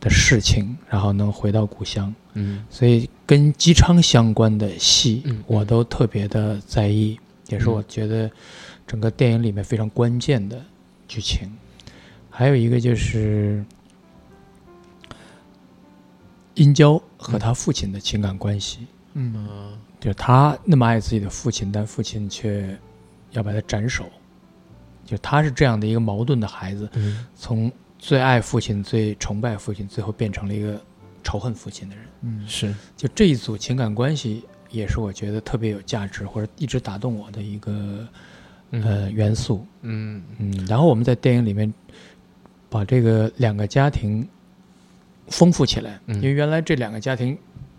的事情，然后能回到故乡。嗯。所以跟姬昌相关的戏嗯，我都特别的在意，也是我觉得整个电影里面非常关键的剧情。还有一个就是殷郊和他父亲的情感关系，嗯。啊就他那么爱自己的父亲，但父亲却要把他斩首，就他是这样的一个矛盾的孩子，嗯。从最爱父亲、最崇拜父亲，最后变成了一个仇恨父亲的人。嗯是。就这一组情感关系，也是我觉得特别有价值或者一直打动我的一个呃元素。嗯。嗯，然后我们在电影里面把这个两个家庭丰富起来，嗯。因为原来这两个家庭，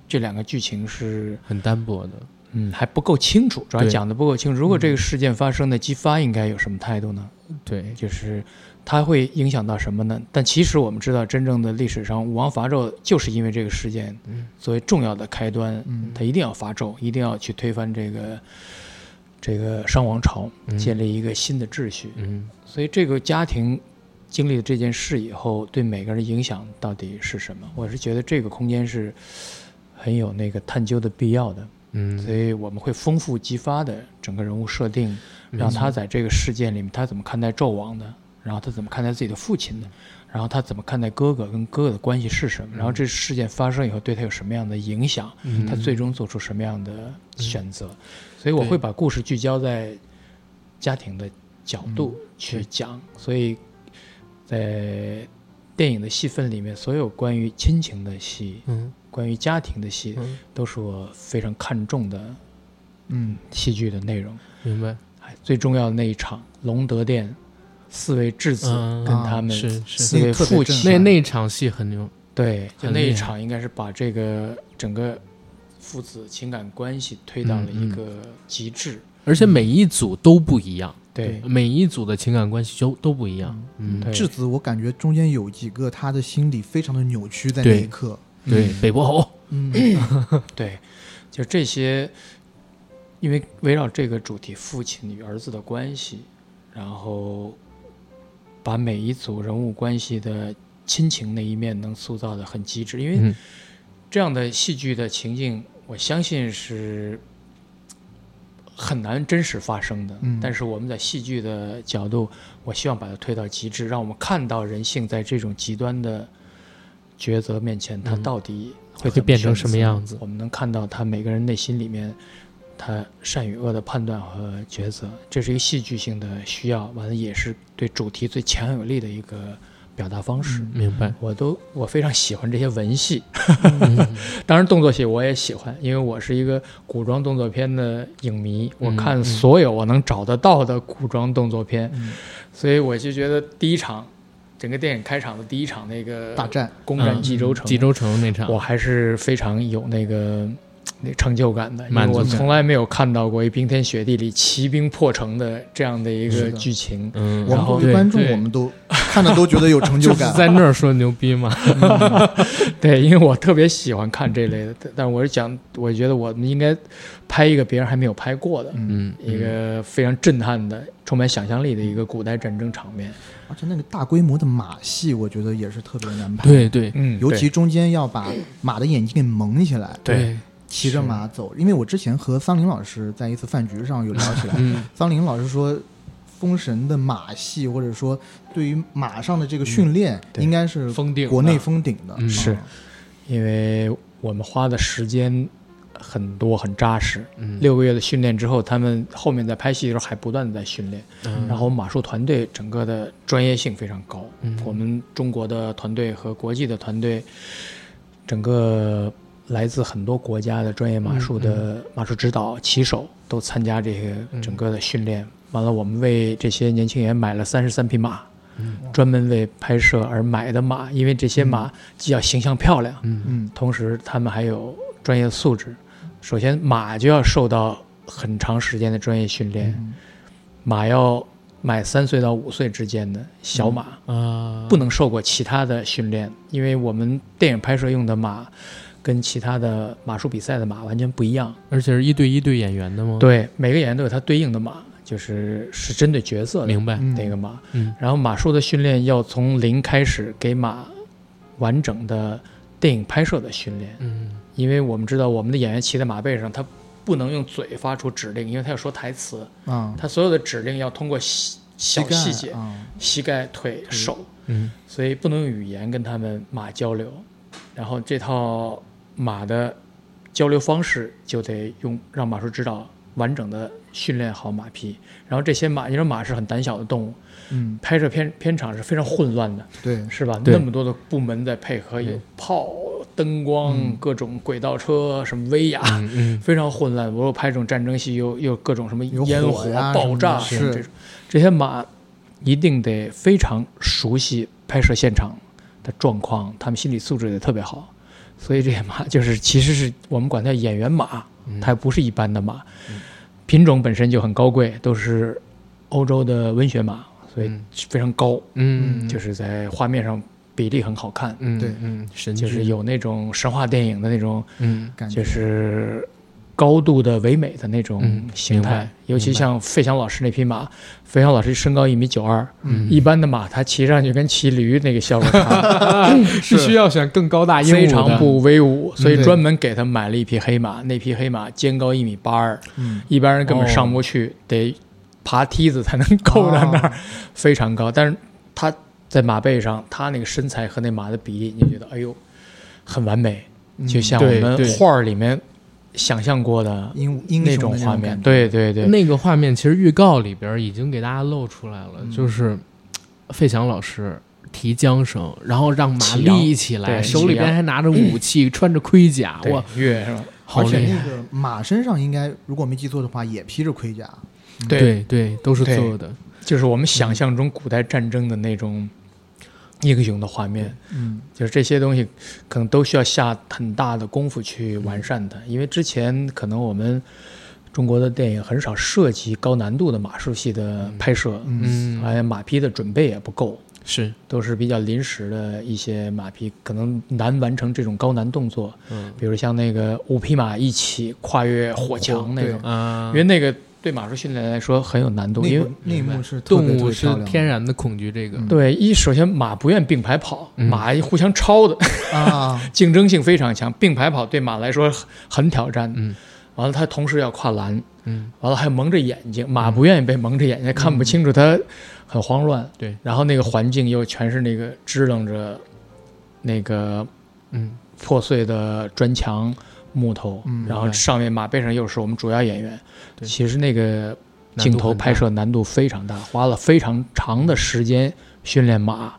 这两个剧情是很单薄的，嗯还不够清楚，主要讲的不够清楚。如果这个事件发生的激发应该有什么态度呢？对，就是它会影响到什么呢？但其实我们知道，真正的历史上武王伐纣就是因为这个事件嗯。作为重要的开端，嗯。他一定要伐纣，一定要去推翻这个这个商王朝，嗯。建立一个新的秩序。嗯。所以这个家庭经历了这件事以后，对每个人的影响到底是什么？我是觉得这个空间是很有那个探究的必要的。嗯，所以我们会丰富激发的整个人物设定，让他在这个事件里面，他怎么看待纣王的，然后他怎么看待自己的父亲的，然后他怎么看待哥哥跟哥哥的关系是什么，然后这事件发生以后对他有什么样的影响，嗯。他最终做出什么样的选择。所以我会把故事聚焦在家庭的角度去讲，所以在电影的戏份里面，所有关于亲情的戏、嗯关于家庭的戏，嗯，都是我非常看重的嗯戏剧的内容。明白，哎，最重要的那一场，隆德殿四位质子嗯跟他们是是四位父亲，那那一场戏很牛，对，就那一场应该是把这个整个父子情感关系推到了嗯一个极致。而且每一组都不一样，对，每一组的情感关系都都不一样，嗯，对。质子，我感觉中间有几个他的心理非常的扭曲，在那一刻，对，北伯侯，嗯。对，就这些，因为围绕这个主题，父亲与儿子的关系，然后把每一组人物关系的亲情那一面能塑造的很极致，因为嗯。这样的戏剧的情境，我相信是很难真实发生的。嗯但是我们在戏剧的角度，我希望把它推到极致，让我们看到人性在这种极端的抉择面前，他嗯到底会会变成什么样子我们能看到他每个人内心里面。他善与恶的判断和抉择，这是一个戏剧性的需要，完了也是对主题最强有力的一个表达方式。明白，我都我非常喜欢这些文戏，嗯 当然动作戏我也喜欢，因为我是一个古装动作片的影迷，我嗯看所有我能找得到的古装动作片，嗯所以我就觉得第一场，整个电影开场的第一场那个大战，攻占冀州城，冀州城那场，我还是非常有那个。那成就感的，因为满足感。我从来没有看到过一冰天雪地里骑兵破城的这样的一个剧情。嗯，我们然后对作为观众，我们都看的都觉得有成就感。就是在那儿说牛逼嘛，对，因为我特别喜欢看这类的，但但我是讲，我觉得我们应该拍一个别人还没有拍过的，嗯，嗯，一个非常震撼的、充满想象力的一个古代战争场面。而且那个大规模的马戏，我觉得也是特别难拍。对，对。嗯尤其中间要把马的眼睛给蒙起来，对骑着马走。因为我之前和桑林老师在一次饭局上有聊起来，嗯。桑林老师说，封神的马戏或者说对于马上的这个训练，应该是封顶国内的封顶的。嗯。是。啊因为我们花的时间很多、很扎实。嗯，六个月的训练之后，他们后面在拍戏的时候还不断的在训练，嗯。然后马术团队整个的专业性非常高。嗯。我们中国的团队和国际的团队，整个来自很多国家的专业马术的马术指导、骑手都参加这些整个的训练。完了，我们为这些年轻人买了三十三匹马，嗯。专门为拍摄而买的马，因为这些马既要形象漂亮，嗯。嗯。同时他们还有专业素质。首先，马就要受到很长时间的专业训练，嗯。马要买三岁到五岁之间的小马。啊，不能受过其他的训练，因为我们电影拍摄用的马跟其他的马术比赛的马完全不一样。而且是一对一对演员的吗？，对，每个演员都有他对应的马，就是是针对角色的明白，嗯那个马。嗯然后马术的训练要从零开始给马完整的电影拍摄的训练，嗯因为我们知道我们的演员骑在马背上，他不能用嘴发出指令，因为他要说台词，啊，他所有的指令要通过细小膝盖细节，啊，膝盖、腿、手。嗯所以不能用语言跟他们马交流，然后这套马的交流方式就得用让马术指导完整的训练好马匹，然后这些马，你说马是很胆小的动物，嗯，拍摄片片场是非常混乱的，对，是吧？那么多的部门在配合，有炮、灯光、嗯。各种轨道车，什么威亚。嗯嗯。非常混乱，我有拍这种战争戏，又又各种什么有烟火呀爆炸是。这种，这些马一定得非常熟悉拍摄现场，的状况，他们心理素质也特别好，所以这些马 就是其实是我们管它演员马，嗯。它不是一般的马，品种本身就很高贵，都是欧洲的温血马，所以嗯。非常高，嗯，就是在画面上比例很好看，嗯。对嗯神就是有那种神话电影的那种，嗯。感觉。就是高度的唯美的那种嗯形态。尤其像费翔老师那匹马，费翔老师身高一米九二，嗯一般的马他骑上去跟骑驴那个效果差，必须要选更高大英武非常不威武，所以专门给他买了一匹黑马。那匹黑马肩高一米八二，嗯一般人根本哦上不去，得爬梯子才能够到那儿，非常高。但是他在马背上，他那个身材和那马的比例，你就觉得哎呦，很完美，就像我们画儿里面想象过的英英那种画面。对对对，那个画面其实预告里边已经给大家露出来了，嗯就是费翔老师提缰绳，然后让马立起来，手里边还拿着武器，穿着盔甲，对哇，月是吧？好厉害！那个马身上应该，如果没记错的话，也披着盔甲。对，对对，都是做的，就是我们想象中古代战争的那种英雄的画面。嗯。就是这些东西可能都需要下很大的功夫去完善它，因为之前可能我们中国的电影很少涉及高难度的马术戏的拍摄，嗯。嗯，而且马匹的准备也不够，是，都是比较临时的一些马匹，可能难完成这种高难动作，嗯。比如像那个五匹马一起跨越火墙那种，啊。因为那个对马术训练来说很有难度，因为动物是天然的恐惧这个，嗯对一首先马不愿并排跑，嗯马互相超的。啊，竞争性非常强，并排跑对马来说很很挑战。嗯，完了，它同时要跨栏，嗯完了还蒙着眼睛，马不愿意被蒙着眼睛，看不清楚，它很慌乱。对，然后那个环境又全是那个支棱着那个嗯破碎的砖墙、木头，嗯然后上面马背上又是我们主要演员。对其实那个镜头拍摄难度非常大，花了非常长的时间训练马，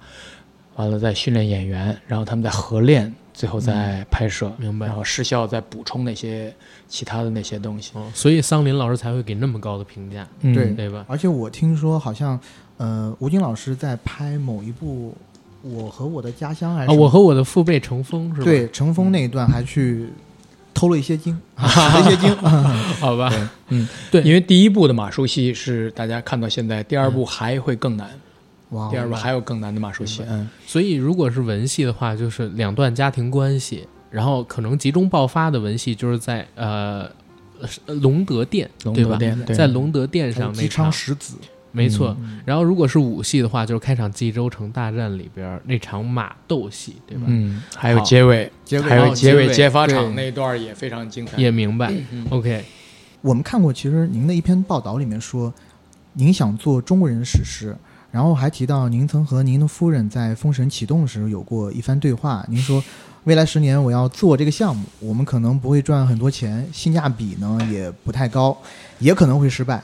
完了再训练演员，然后他们再合练，最后再拍摄，明白然后失效再补充那些其他的那些东西。哦，所以桑林老师才会给那么高的评价，嗯对对吧？而且我听说好像，呃，吴京老师在拍某一部《我和我的家乡》还是啊，我和我的父辈乘风是吧？，对乘风那一段还去偷了一些经，取了一些经。好吧，嗯，对。因为第一部的马术戏是大家看到现在，第二部还会更难，哇，第二部还有更难的马术戏。嗯，所以如果是文戏的话，就是两段家庭关系，然后可能集中爆发的文戏就是在呃呃隆德殿，龙对吧？德殿在隆德殿上那场。昌，十子，没错。嗯然后如果是武戏的话，就是开场冀州城大战里边那场马斗戏，对吧？嗯，还有结尾，结尾还有哦结尾揭发场那一段也非常精彩。也明白。嗯 OK，我们看过，其实您的一篇报道里面说，您想做中国人史诗，然后还提到您曾和您的夫人在封神启动时有过一番对话。您说，未来十年我要做这个项目，我们可能不会赚很多钱，性价比呢也不太高，也可能会失败。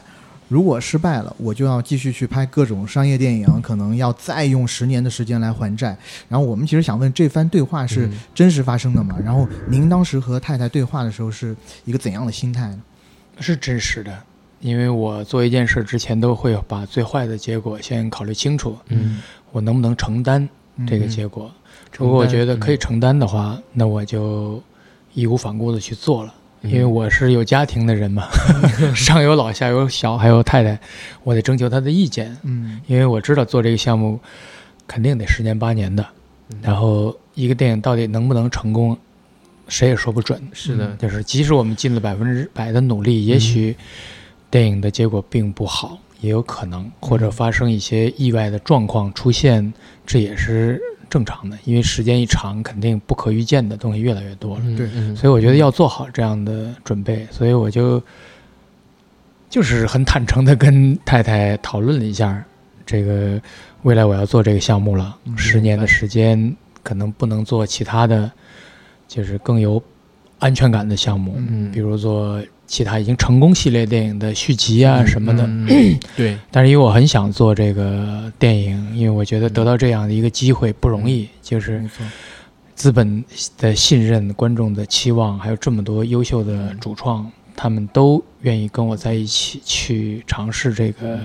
如果失败了，我就要继续去拍各种商业电影，可能要再用十年的时间来还债。然后我们其实想问，这番对话是嗯真实发生的吗？然后您当时和太太对话的时候是一个怎样的心态呢？是真实的，因为我做一件事之前都会把最坏的结果先考虑清楚，嗯，我能不能承担这个嗯结果。承如果我觉得可以承担的话，那我就义无反顾的去做了。嗯因为我是有家庭的人嘛，上有老下有小，还有太太，我得征求她的意见。嗯因为我知道做这个项目肯定得十年八年的，嗯然后一个电影到底能不能成功，谁也说不准。是的，就是即使我们尽了百分之百的努力，也许电影的结果并不好，也有可能或者发生一些意外的状况出现，这也是正常的。因为时间一长，肯定不可预见的东西越来越多了。嗯对嗯所以我觉得要做好这样的准备，所以我就就是很坦诚的跟太太讨论了一下，这个未来我要做这个项目了，嗯十年的时间可能不能做其他的，就是更有安全感的项目，嗯，比如做其他已经成功系列电影的续集啊嗯什么的。对，但是因为我很想做这个电影，因为我觉得得到这样的一个机会不容易，就是，资本的信任、观众的期望，还有这么多优秀的主创，他们都愿意跟我在一起去尝试这个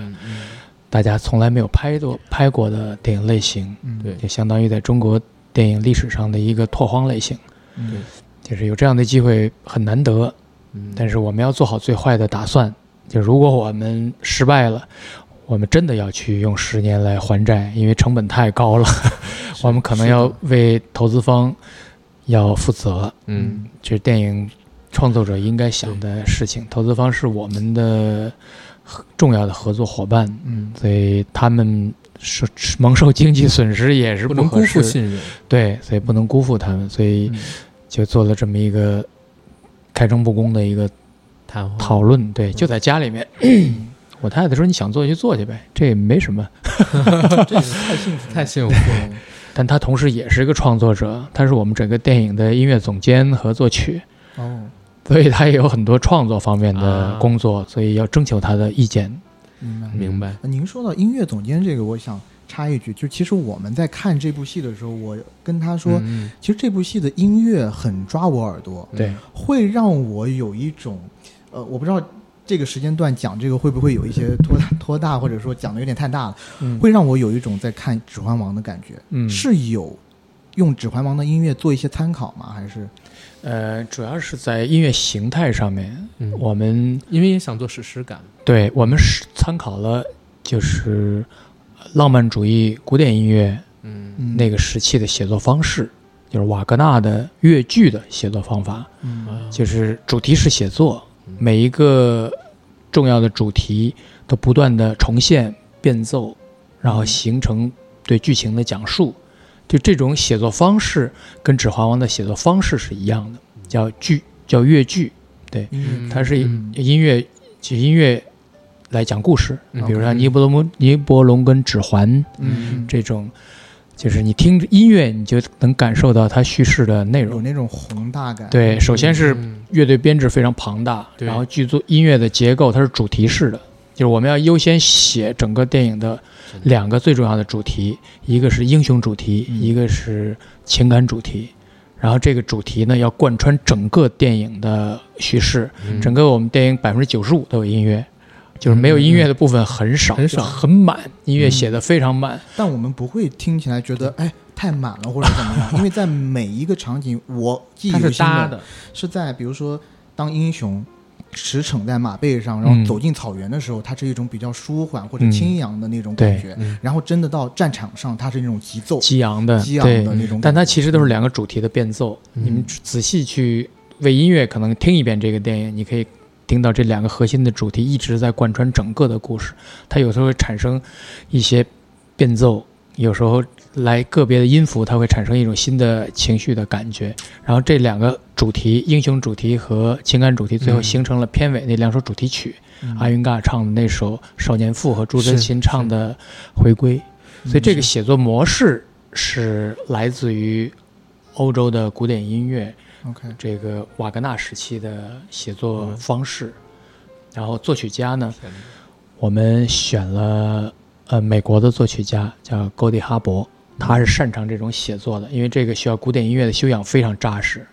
大家从来没有拍过拍过的电影类型，嗯。对也相当于在中国电影历史上的一个拓荒类型，嗯就是有这样的机会很难得，嗯，但是我们要做好最坏的打算，就如果我们失败了。我们真的要去用十年来还债，因为成本太高了，我们可能要为投资方要负责。嗯，这是电影创作者应该想的事情。投资方是我们的合重要的合作伙伴，嗯所以他们受蒙受经济损失也是不能辜。负信任。对，所以不能辜负他们，所以嗯就做了这么一个开诚布公的一个谈话讨论。对，就在家里面。我太太说：“你想做就做去呗，这也没什么。这也太幸福，太幸福了。”但他同时也是一个创作者，他是我们整个电影的音乐总监和作曲。哦，所以他也有很多创作方面的啊工作，所以要征求他的意见。明白明白。呃您说到音乐总监这个，我想插一句，就其实我们在看这部戏的时候，我跟他说，嗯其实这部戏的音乐很抓我耳朵，对，会让我有一种，呃，我不知道这个时间段讲这个会不会有一些拖大拖大，或者说讲的有点太大了，嗯会让我有一种在看《指环王》的感觉。嗯是有用《指环王》的音乐做一些参考吗？还是呃，主要是在音乐形态上面，嗯我们因为也想做史诗感。对我们是参考了就是浪漫主义古典音乐嗯嗯那个时期的写作方式，就是瓦格纳的越剧的写作方法，嗯就是主题式写作，每一个重要的主题都不断的重现、变奏，然后形成对剧情的讲述。就这种写作方式跟《指环王》的写作方式是一样的，叫剧，叫越剧。对，它是嗯音乐，以音乐来讲故事。嗯比如说尼伯龙、尼伯龙跟指环嗯这种，就是你听着音乐，你就能感受到它叙事的内容。有那种宏大感。对，首先是嗯乐队编制非常庞大，对然后剧作音乐的结构它是主题式的，就是我们要优先写整个电影的两个最重要的主题，一个是英雄主题，嗯一个是情感主题。然后这个主题呢，要贯穿整个电影的叙事，嗯整个我们电影百分之九十五都有音乐，就是没有音乐的部分很少，很少。很满，音乐写的非常满。但我们不会听起来觉得哎太满了或者怎么样，因为在每一个场景，我记忆它犹新是搭的，是在比如说当英雄驰骋在马背上，然后嗯。走进草原的时候，它是一种比较舒缓或者嗯。轻扬的那种感觉，嗯。然后真的到战场上，它是那种急奏、激昂的，激昂的那种感觉，但它其实都是两个主题的变奏。嗯。你们仔细去为音乐可能听一遍这个电影，你可以听到这两个核心的主题一直在贯穿整个的故事。它有时候会产生一些变奏，有时候来个别的音符，它会产生一种新的情绪的感觉。然后这两个主题，英雄主题和情感主题，最后嗯形成了片尾那两首主题曲。嗯阿云嘎唱的那首《少年赋》和朱真是琴唱的《回归》，嗯所以这个写作模式是来自于欧洲的古典音乐，OK，这个瓦格纳时期的写作方式。然后作曲家呢，我们选了呃美国的作曲家叫高迪哈伯，他是擅长这种写作的，因为这个需要古典音乐的修养非常扎实，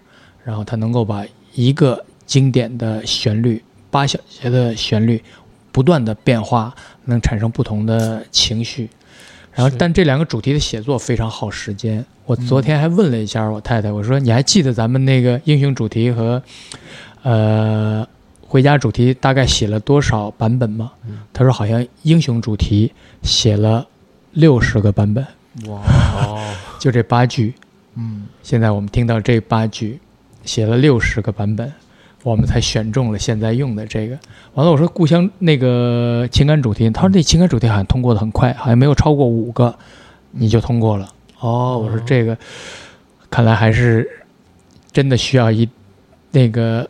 然后他能够把一个经典的旋律八小节的旋律不断的变化，能产生不同的情绪。然后，但这两个主题的写作非常耗时间。我昨天还问了一下我太太，我说你还记得咱们那个英雄主题和呃回家主题大概写了多少版本吗？嗯。他说好像英雄主题写了六十个版本，哇，哦，就这八句。嗯，现在我们听到这八句，写了六十个版本，我们才选中了现在用的这个。完了，我说故乡那个情感主题，他说那情感主题好像通过的很快，好像没有超过五个，你就通过了。哦，我说这个看来还是真的需要一那个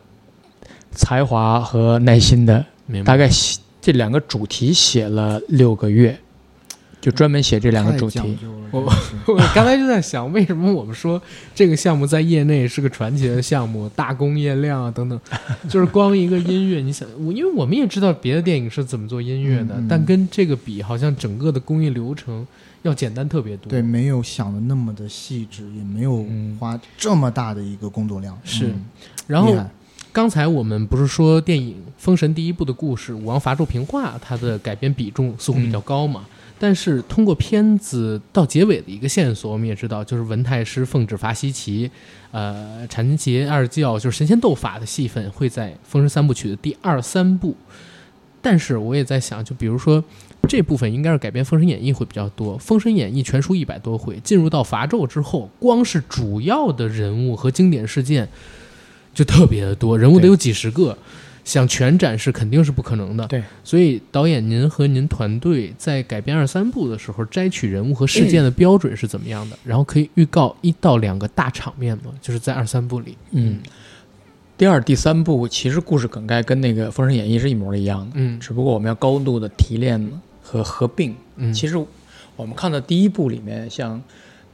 才华和耐心的，明白大概写这两个主题写了六个月，就专门写这两个主题。我 我刚才就在想，为什么我们说这个项目在业内是个传奇的项目，大工业量啊等等，就是光一个音乐，你想，我因为我们也知道别的电影是怎么做音乐的，但跟这个比，好像整个的工艺流程要简单特别多。对，没有想的那么的细致，也没有嗯花这么大的一个工作量。是嗯然后刚才我们不是说电影《封神》第一部的故事《武王伐纣平话》，它的改编比重似乎比较高嘛？但是通过片子到结尾的一个线索，我们也知道，就是文太师奉旨伐西岐，呃，禅节二教就是神仙斗法的戏份会在《封神三部曲》的第二三部。但是我也在想，就比如说这部分应该是改编《封神演义》会比较多，《封神演义》全书一百多回，进入到伐纣之后，光是主要的人物和经典事件就特别的多，人物得有几十个。想全展示肯定是不可能的，对，所以导演您和您团队在改编二三部的时候，摘取人物和事件的标准是怎么样的？然后可以预告一到两个大场面吗？就是在二三部里，嗯，第二、第三部其实故事梗概跟那个《封神演义》是一模一样的，嗯，只不过我们要高度的提炼和合并。嗯，其实我们看到第一部里面，像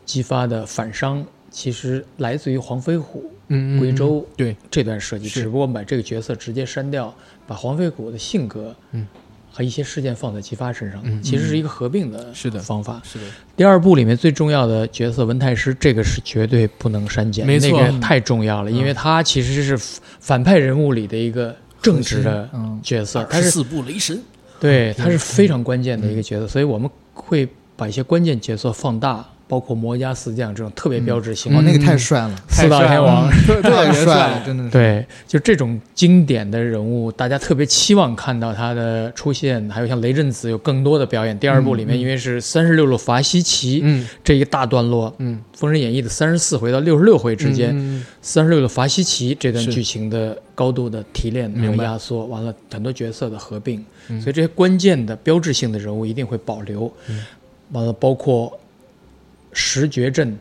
激发的反伤，其实来自于黄飞虎。嗯，贵州对这段设计，只不过把这个角色直接删掉，把黄飞虎的性格，嗯，和一些事件放在姬发身上，嗯，其实是一个合并的，是的方法。是的。第二部里面最重要的角色文太师，这个是绝对不能删减，没错，那个太重要了，因为他其实是反派人物里的一个正直的角色，他是四部雷神，对，他是非常关键的一个角色，所以我们会把一些关键角色放大。包括魔家四将这种特别标志性，哦，那个太帅了，四大天王 太帅了，真的是。对，就这种经典的人物，大家特别期望看到他的出现。还有像雷震子有更多的表演。第二部里面，因为是三十六路伐西岐，嗯，这一大段落，嗯，《封神演义》的三十四回到六十六回之间，三十六路伐西岐这段剧情的高度的提炼没有压缩，完了很多角色的合并，所以这些关键的标志性的人物一定会保留。完了，包括。十绝阵，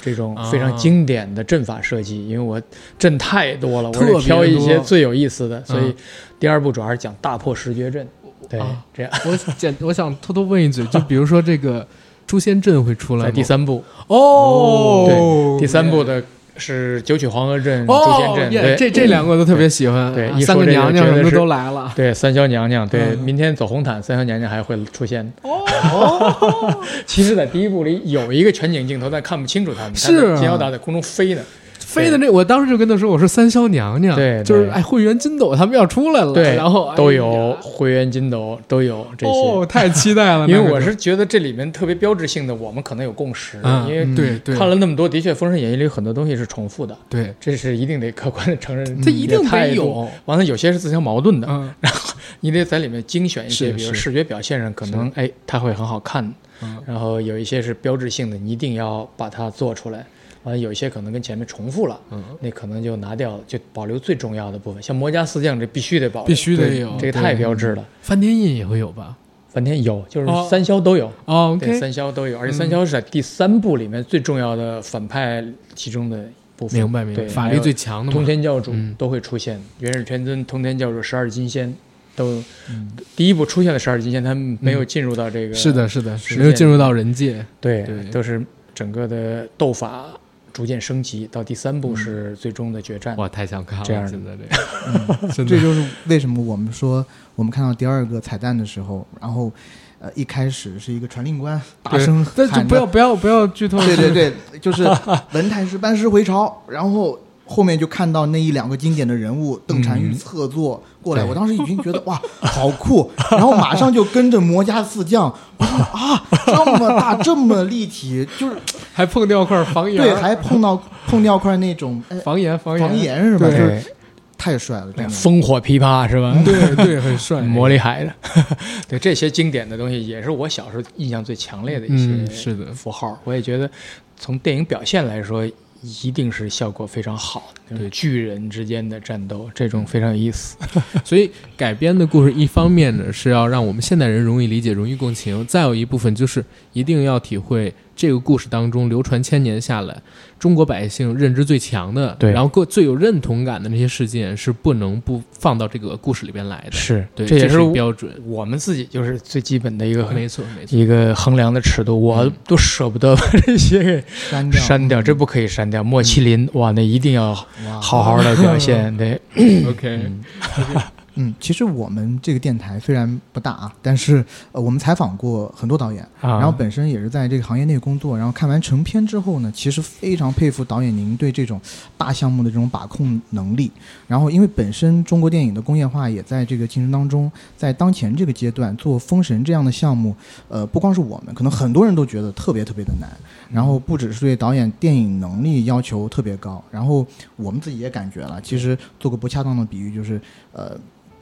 这种非常经典的阵法设计，因为我阵太多了，我得挑一些最有意思的，所以第二部主要是讲大破十绝阵。对，这样。我简我想偷偷问一嘴，就比如说这个诛仙阵会出来在第三部哦，对，第三部的。是九曲黄河镇、朱仙镇，对，这这两个我都特别喜欢。对，三个娘娘什么都来了。对，三霄娘娘，对，明天走红毯，三霄娘娘还会出现。哦，其实，在第一部里有一个全景镜头，但看不清楚他们。是金小打在空中飞呢。飞的那，我当时就跟他说，我说三霄娘娘，对，就是哎，会员金斗他们要出来了，对，然后都有会员金斗都有这些，哦，太期待了，因为我是觉得这里面特别标志性的，我们可能有共识，因为对看了那么多，的确《封神演义》里有很多东西是重复的，对，这是一定得客观的承认，它一定得有，完了有些是自相矛盾的，嗯，然后你得在里面精选一些，比如视觉表现上可能哎它会很好看，然后有一些是标志性的，你一定要把它做出来。完有一些可能跟前面重复了，嗯，那可能就拿掉，就保留最重要的部分。像魔家四将这必须得保留，必须得有，这个太标志了。梵天印也会有吧？梵天有，就是三消都有。哦，对，三消都有，而且三消是在第三部里面最重要的反派其中的部分。明白明白。法力最强的通天教主都会出现，元始天尊、通天教主、十二金仙都第一部出现的十二金仙，他们没有进入到这个，是的，是的，没有进入到人界。对，都是整个的斗法。逐渐升级到第三部是最终的决战，哇，太想看了！这样现在这，这就是为什么我们说我们看到第二个彩蛋的时候，然后呃一开始是一个传令官大声喊，不要不要不要剧透，对对对，就是文太师班师回朝，然后。后面就看到那一两个经典的人物，邓婵玉侧坐过来，我当时已经觉得哇，好酷，然后马上就跟着魔家四将，我说啊，这么大，这么立体，就是还碰掉块房檐，对，还碰到碰掉块那种房檐，房檐。是吧？对，太帅了，烽火琵琶是吧？对对，很帅，魔力海的，对这些经典的东西，也是我小时候印象最强烈的一些是的。符号。我也觉得，从电影表现来说。一定是效果非常好的，对巨人之间的战斗，这种非常有意思。所以改编的故事，一方面呢是要让我们现代人容易理解、容易共情；再有一部分就是一定要体会这个故事当中流传千年下来。中国百姓认知最强的，对，然后各最有认同感的那些事件是不能不放到这个故事里边来的。是，对，这也是标准。我们自己就是最基本的一个，没错，没错，一个衡量的尺度。我都舍不得把这些给删掉，删掉，这不可以删掉。莫麒麟，哇，那一定要好好的表现。对，OK。嗯，其实我们这个电台虽然不大啊，但是呃，我们采访过很多导演，啊然后本身也是在这个行业内工作，然后看完成片之后呢，其实非常佩服导演您对这种大项目的这种把控能力。然后因为本身中国电影的工业化也在这个进程当中，在当前这个阶段做《封神》这样的项目，呃，不光是我们，可能很多人都觉得特别特别的难。然后不只是对导演电影能力要求特别高，然后我们自己也感觉了，其实做个不恰当的比喻，就是呃。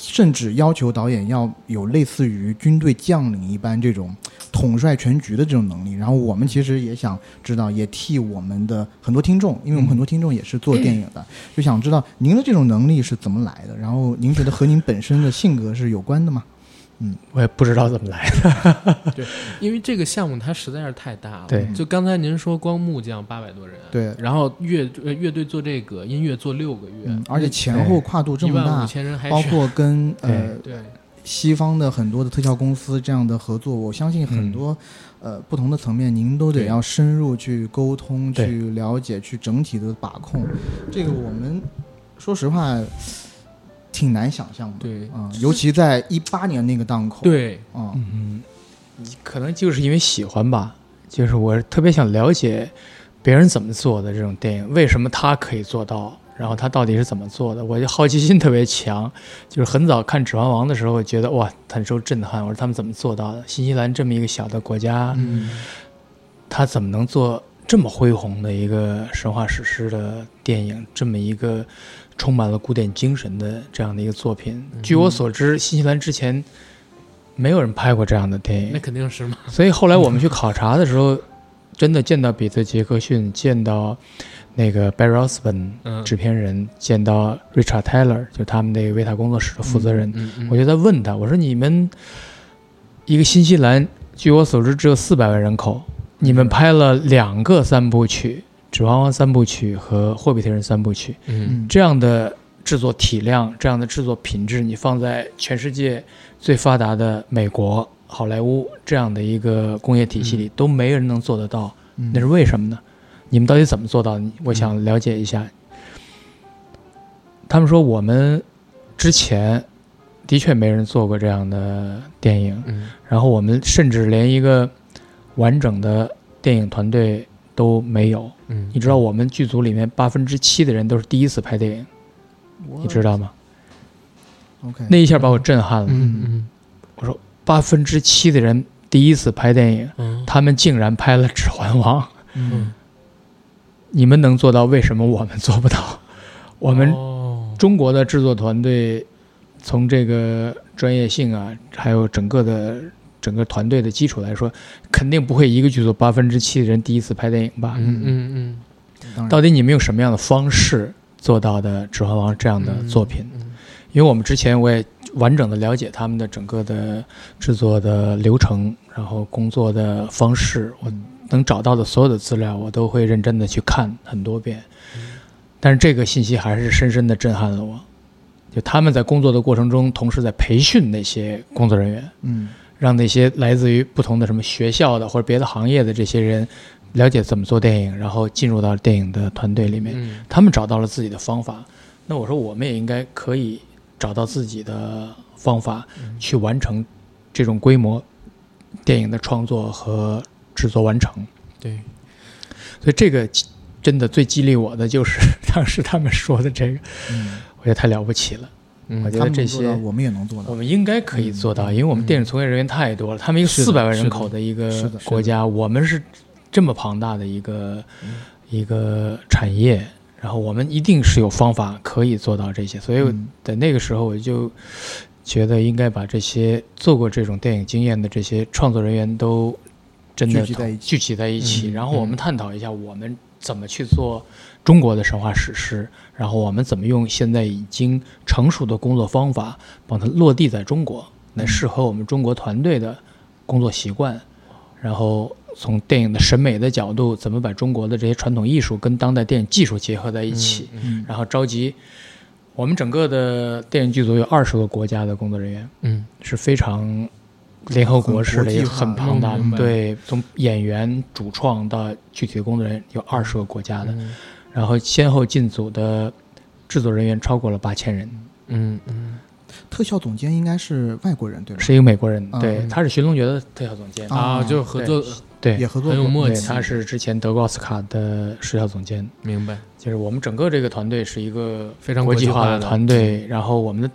甚至要求导演要有类似于军队将领一般这种统帅全局的这种能力。然后我们其实也想知道，也替我们的很多听众，因为我们很多听众也是做电影的，就想知道您的这种能力是怎么来的。然后您觉得和您本身的性格是有关的吗？我也不知道怎么来的。对。因为这个项目它实在是太大了。对。就刚才您说光木匠八百多人，对，然后乐呃乐队做这个音乐做六个月，嗯，而且前后跨度这一万五么大，千人还包括跟 呃对。西方的很多的特效公司这样的合作，我相信很多、呃不同的层面，您都得要深入去沟通、去了解、去整体的把控。这个我们说实话挺难想象的，对啊、尤其在一八年那个档口，，对啊、嗯，可能就是因为喜欢吧，就是我特别想了解别人怎么做的这种电影，为什么他可以做到，然后他到底是怎么做的，我就好奇心特别强。就是很早看《指环王》的时候，我觉得哇，很受震撼。我说他们怎么做到的？新西兰这么一个小的国家，嗯他怎么能做这么恢宏的一个神话史诗的电影，这么一个充满了古典精神的这样的一个作品？据我所知，新西兰之前没有人拍过这样的电影。那，肯定是嘛，所以后来我们去考察的时候，真的见到彼得·杰克逊，见到那个 Barry Osborne 嗯。制片人，见到 Richard Taylor，就他们那个维塔工作室的负责人，我就在问他，我说你们一个新西兰，据我所知只有四百万人口，你们拍了两个三部曲，《指环王》三部曲和《霍比特人》三部曲，嗯嗯，这样的制作体量，这样的制作品质，你放在全世界最发达的美国、好莱坞这样的一个工业体系里，都没人能做得到，嗯那是为什么呢？你们到底怎么做到的？我想了解一下。他们说我们之前的确没人做过这样的电影，嗯然后我们甚至连一个完整的电影团队都没有。嗯，你知道我们剧组里面八分之七的人都是第一次拍电影，你知道吗？OK，那一下把我震撼了。嗯嗯我说八分之七的人第一次拍电影，嗯他们竟然拍了《指环王》，嗯你们能做到，为什么我们做不到？我们哦中国的制作团队从这个专业性啊，还有整个的整个团队的基础来说，肯定不会一个剧组八分之七的人第一次拍电影吧？嗯嗯。嗯到底你们用什么样的方式做到的《指环王》这样的作品？嗯。因为我们之前我也完整的了解他们的整个的制作的流程，然后工作的方式，我能找到的所有的资料，我都会认真的去看很多遍。但是这个信息还是深深的震撼了我，就他们在工作的过程中，同时在培训那些工作人员，嗯让那些来自于不同的什么学校的或者别的行业的这些人了解怎么做电影，然后进入到电影的团队里面。嗯他们找到了自己的方法，那我说我们也应该可以找到自己的方法，去完成这种规模电影的创作和制作完成。对，所以这个真的最激励我的就是 当时他们说的这个，嗯，我觉得太了不起了。嗯我觉得这些我们也能做到我。们应该可以做到，因为我们电影从业人员太多了，他们一个四百万人口的一个国家，我们是这么庞大的一个一个产业，然后我们一定是有方法可以做到这些，所以在那个时候我就觉得应该把这些做过这种电影经验的这些创作人员都真的聚集在一起然后我们探讨一下我们怎么去做中国的神话史诗，然后我们怎么用现在已经成熟的工作方法，帮它落地在中国，来适合我们中国团队的工作习惯，然后从电影的审美的角度，怎么把中国的这些传统艺术跟当代电影技术结合在一起，嗯然后召集我们整个的电影剧组有二十个国家的工作人员，嗯。是非常联合国式的很庞大对，从演员、主创到具体的工作人员有二十个国家的，嗯然后先后进组的制作人员超过了八千人。嗯嗯，特效总监应该是外国人对吧？是一个美国人，嗯对，他是寻龙诀的特效总监，啊啊，就是合作，对也，合作很有默契。他是之前得过奥斯卡的视效总监。明白，就是我们整个这个团队是一个非常国际化化的团队，然后我们的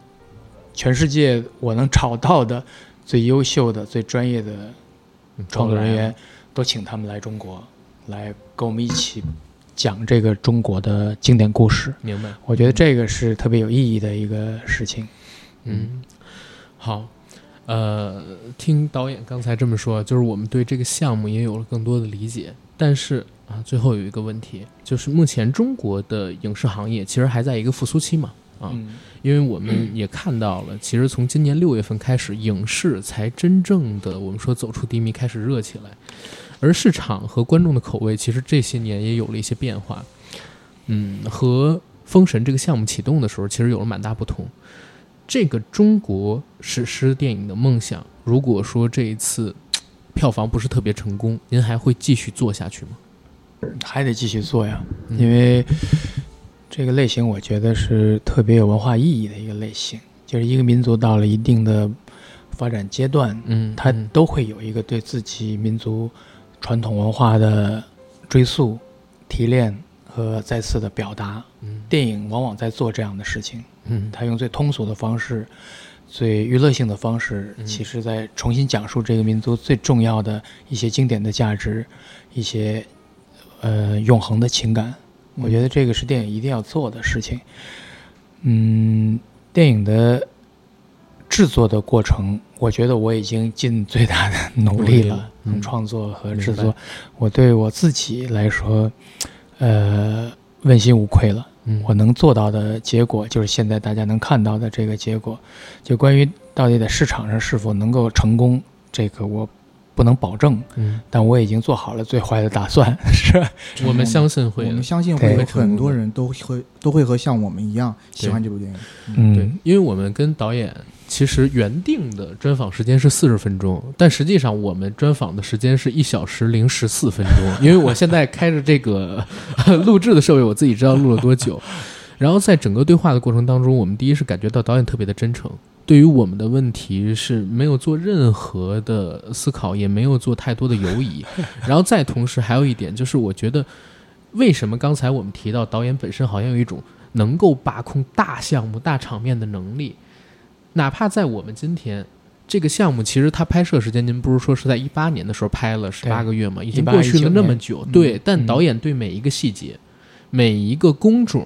全世界我能找到的最优秀的、最专业的嗯创作人员，都请他们来中国，来跟我们一起讲这个中国的经典故事。明白。我觉得这个是特别有意义的一个事情。嗯，好，呃，听导演刚才这么说，就是我们对这个项目也有了更多的理解。但是啊，最后有一个问题，就是目前中国的影视行业其实还在一个复苏期嘛，啊，嗯因为我们也看到了，其实从今年六月份开始，影视才真正的我们说走出低迷，开始热起来，而市场和观众的口味，其实这些年也有了一些变化。嗯，和《封神》这个项目启动的时候，其实有了蛮大不同。这个中国史诗电影的梦想，如果说这一次票房不是特别成功，您还会继续做下去吗？还得继续做呀，嗯因为这个类型我觉得是特别有文化意义的一个类型，就是一个民族到了一定的发展阶段，嗯，它嗯都会有一个对自己民族传统文化的追溯、提炼和再次的表达。嗯电影往往在做这样的事情，嗯它用最通俗的方式、最娱乐性的方式，嗯其实在重新讲述这个民族最重要的一些经典的价值，一些呃永恒的情感。我觉得这个是电影一定要做的事情。嗯，电影的制作的过程，我觉得我已经尽最大的努力了，创作和制作，我对我自己来说，呃，问心无愧了。嗯，我能做到的结果，就是现在大家能看到的这个结果。就关于到底在市场上是否能够成功，这个我不能保证，嗯，但我已经做好了最坏的打算，是？我们相信会我们。相信会有很多人都会都会和像我们一样喜欢这部电影。嗯对嗯，，因为我们跟导演其实原定的专访时间是四十分钟，但实际上我们专访的时间是一小时零十四分钟。因为我现在开着这个 录制的设备，我自己知道录了多久。然后在整个对话的过程当中，我们第一是感觉到导演特别的真诚，对于我们的问题是没有做任何的思考，也没有做太多的犹疑。然后再同时还有一点就是，我觉得为什么刚才我们提到导演本身好像有一种能够把控大项目、大场面的能力，哪怕在我们今天。这个项目其实它拍摄时间，您不是说是在一八年的时候拍了十八个月吗？已经过去了那么久，年对。但嗯导演对每一个细节、每一个工种，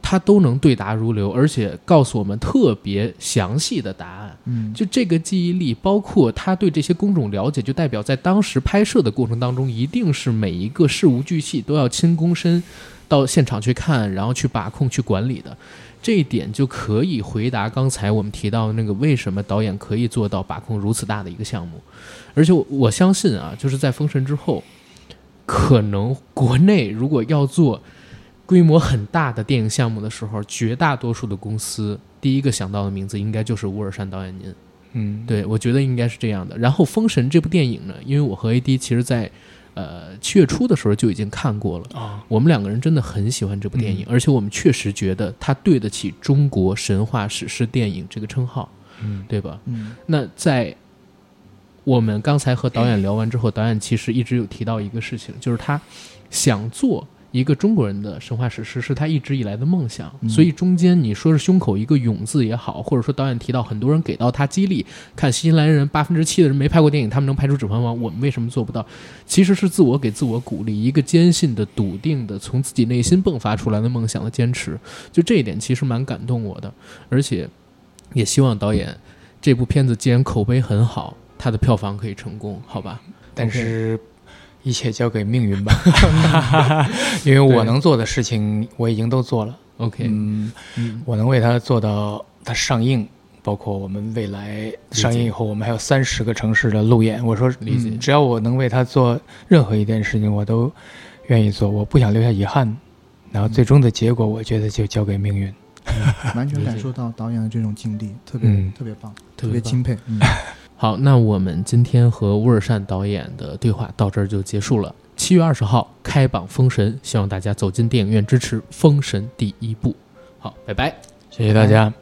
他都能对答如流，而且告诉我们特别详细的答案。嗯，就这个记忆力，包括他对这些工种了解，就代表在当时拍摄的过程当中，一定是每一个事无巨细都要亲躬身到现场去看，然后去把控、去管理的。这一点就可以回答刚才我们提到的那个为什么导演可以做到把控如此大的一个项目。而且我我相信啊，就是在《封神》之后，可能国内如果要做规模很大的电影项目的时候，绝大多数的公司第一个想到的名字应该就是乌尔善导演您。嗯，对，我觉得应该是这样的。然后《封神》这部电影呢，因为我和 AD 其实在呃七月初的时候就已经看过了，啊，我们两个人真的很喜欢这部电影，嗯。而且我们确实觉得它对得起中国神话史诗电影这个称号，嗯，对吧？嗯。那在我们刚才和导演聊完之后，导演其实一直有提到一个事情，就是他想做一个中国人的神话史诗，是他一直以来的梦想。嗯所以中间你说是胸口一个勇字也好，或者说导演提到很多人给到他激励，看新西兰人八分之七的人没拍过电影，他们能拍出《指环王》，我们为什么做不到？其实是自我给自我鼓励，一个坚信的、笃定的，从自己内心迸发出来的梦想的坚持。就这一点其实蛮感动我的，而且也希望导演这部片子既然口碑很好，它的票房可以成功，好吧？但是一切交给命运吧，因为我能做的事情我已经都做了。OK，嗯，嗯我能为它做到它上映，包括我们未来上映以后，我们还有三十个城市的路演。我说，理解嗯只要我能为它做任何一件事情，我都愿意做，我不想留下遗憾。然后最终的结果，我觉得就交给命运。完全感受到导演的这种尽力，特别、嗯特别棒，特棒特别钦佩。好，那我们今天和乌尔善导演的对话到这儿就结束了。七月二十号开榜《封神》，希望大家走进电影院支持《封神》第一部。好，拜拜。谢谢大家。